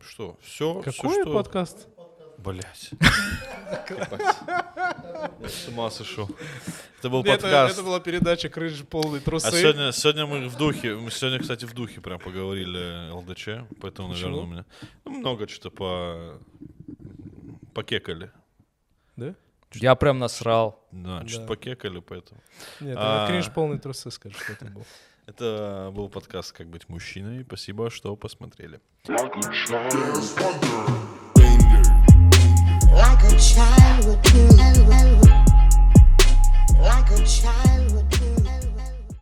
что, все, Какой что... подкаст? Блять. С ума сошел. Это был подкаст. это была передача «Крыжи полные трусы». А сегодня, сегодня мы в духе, мы сегодня, кстати, в духе прям поговорили ЛДЧ, поэтому, Почему? наверное, у меня ну, много что-то по покекали. Да? Я прям насрал. Да, что-то Да. покекали, поэтому. Нет, А. это кринж полные трусы, скажи, что это был. Это был подкаст «Как быть мужчиной». Спасибо, что посмотрели. child would do, like a child would do.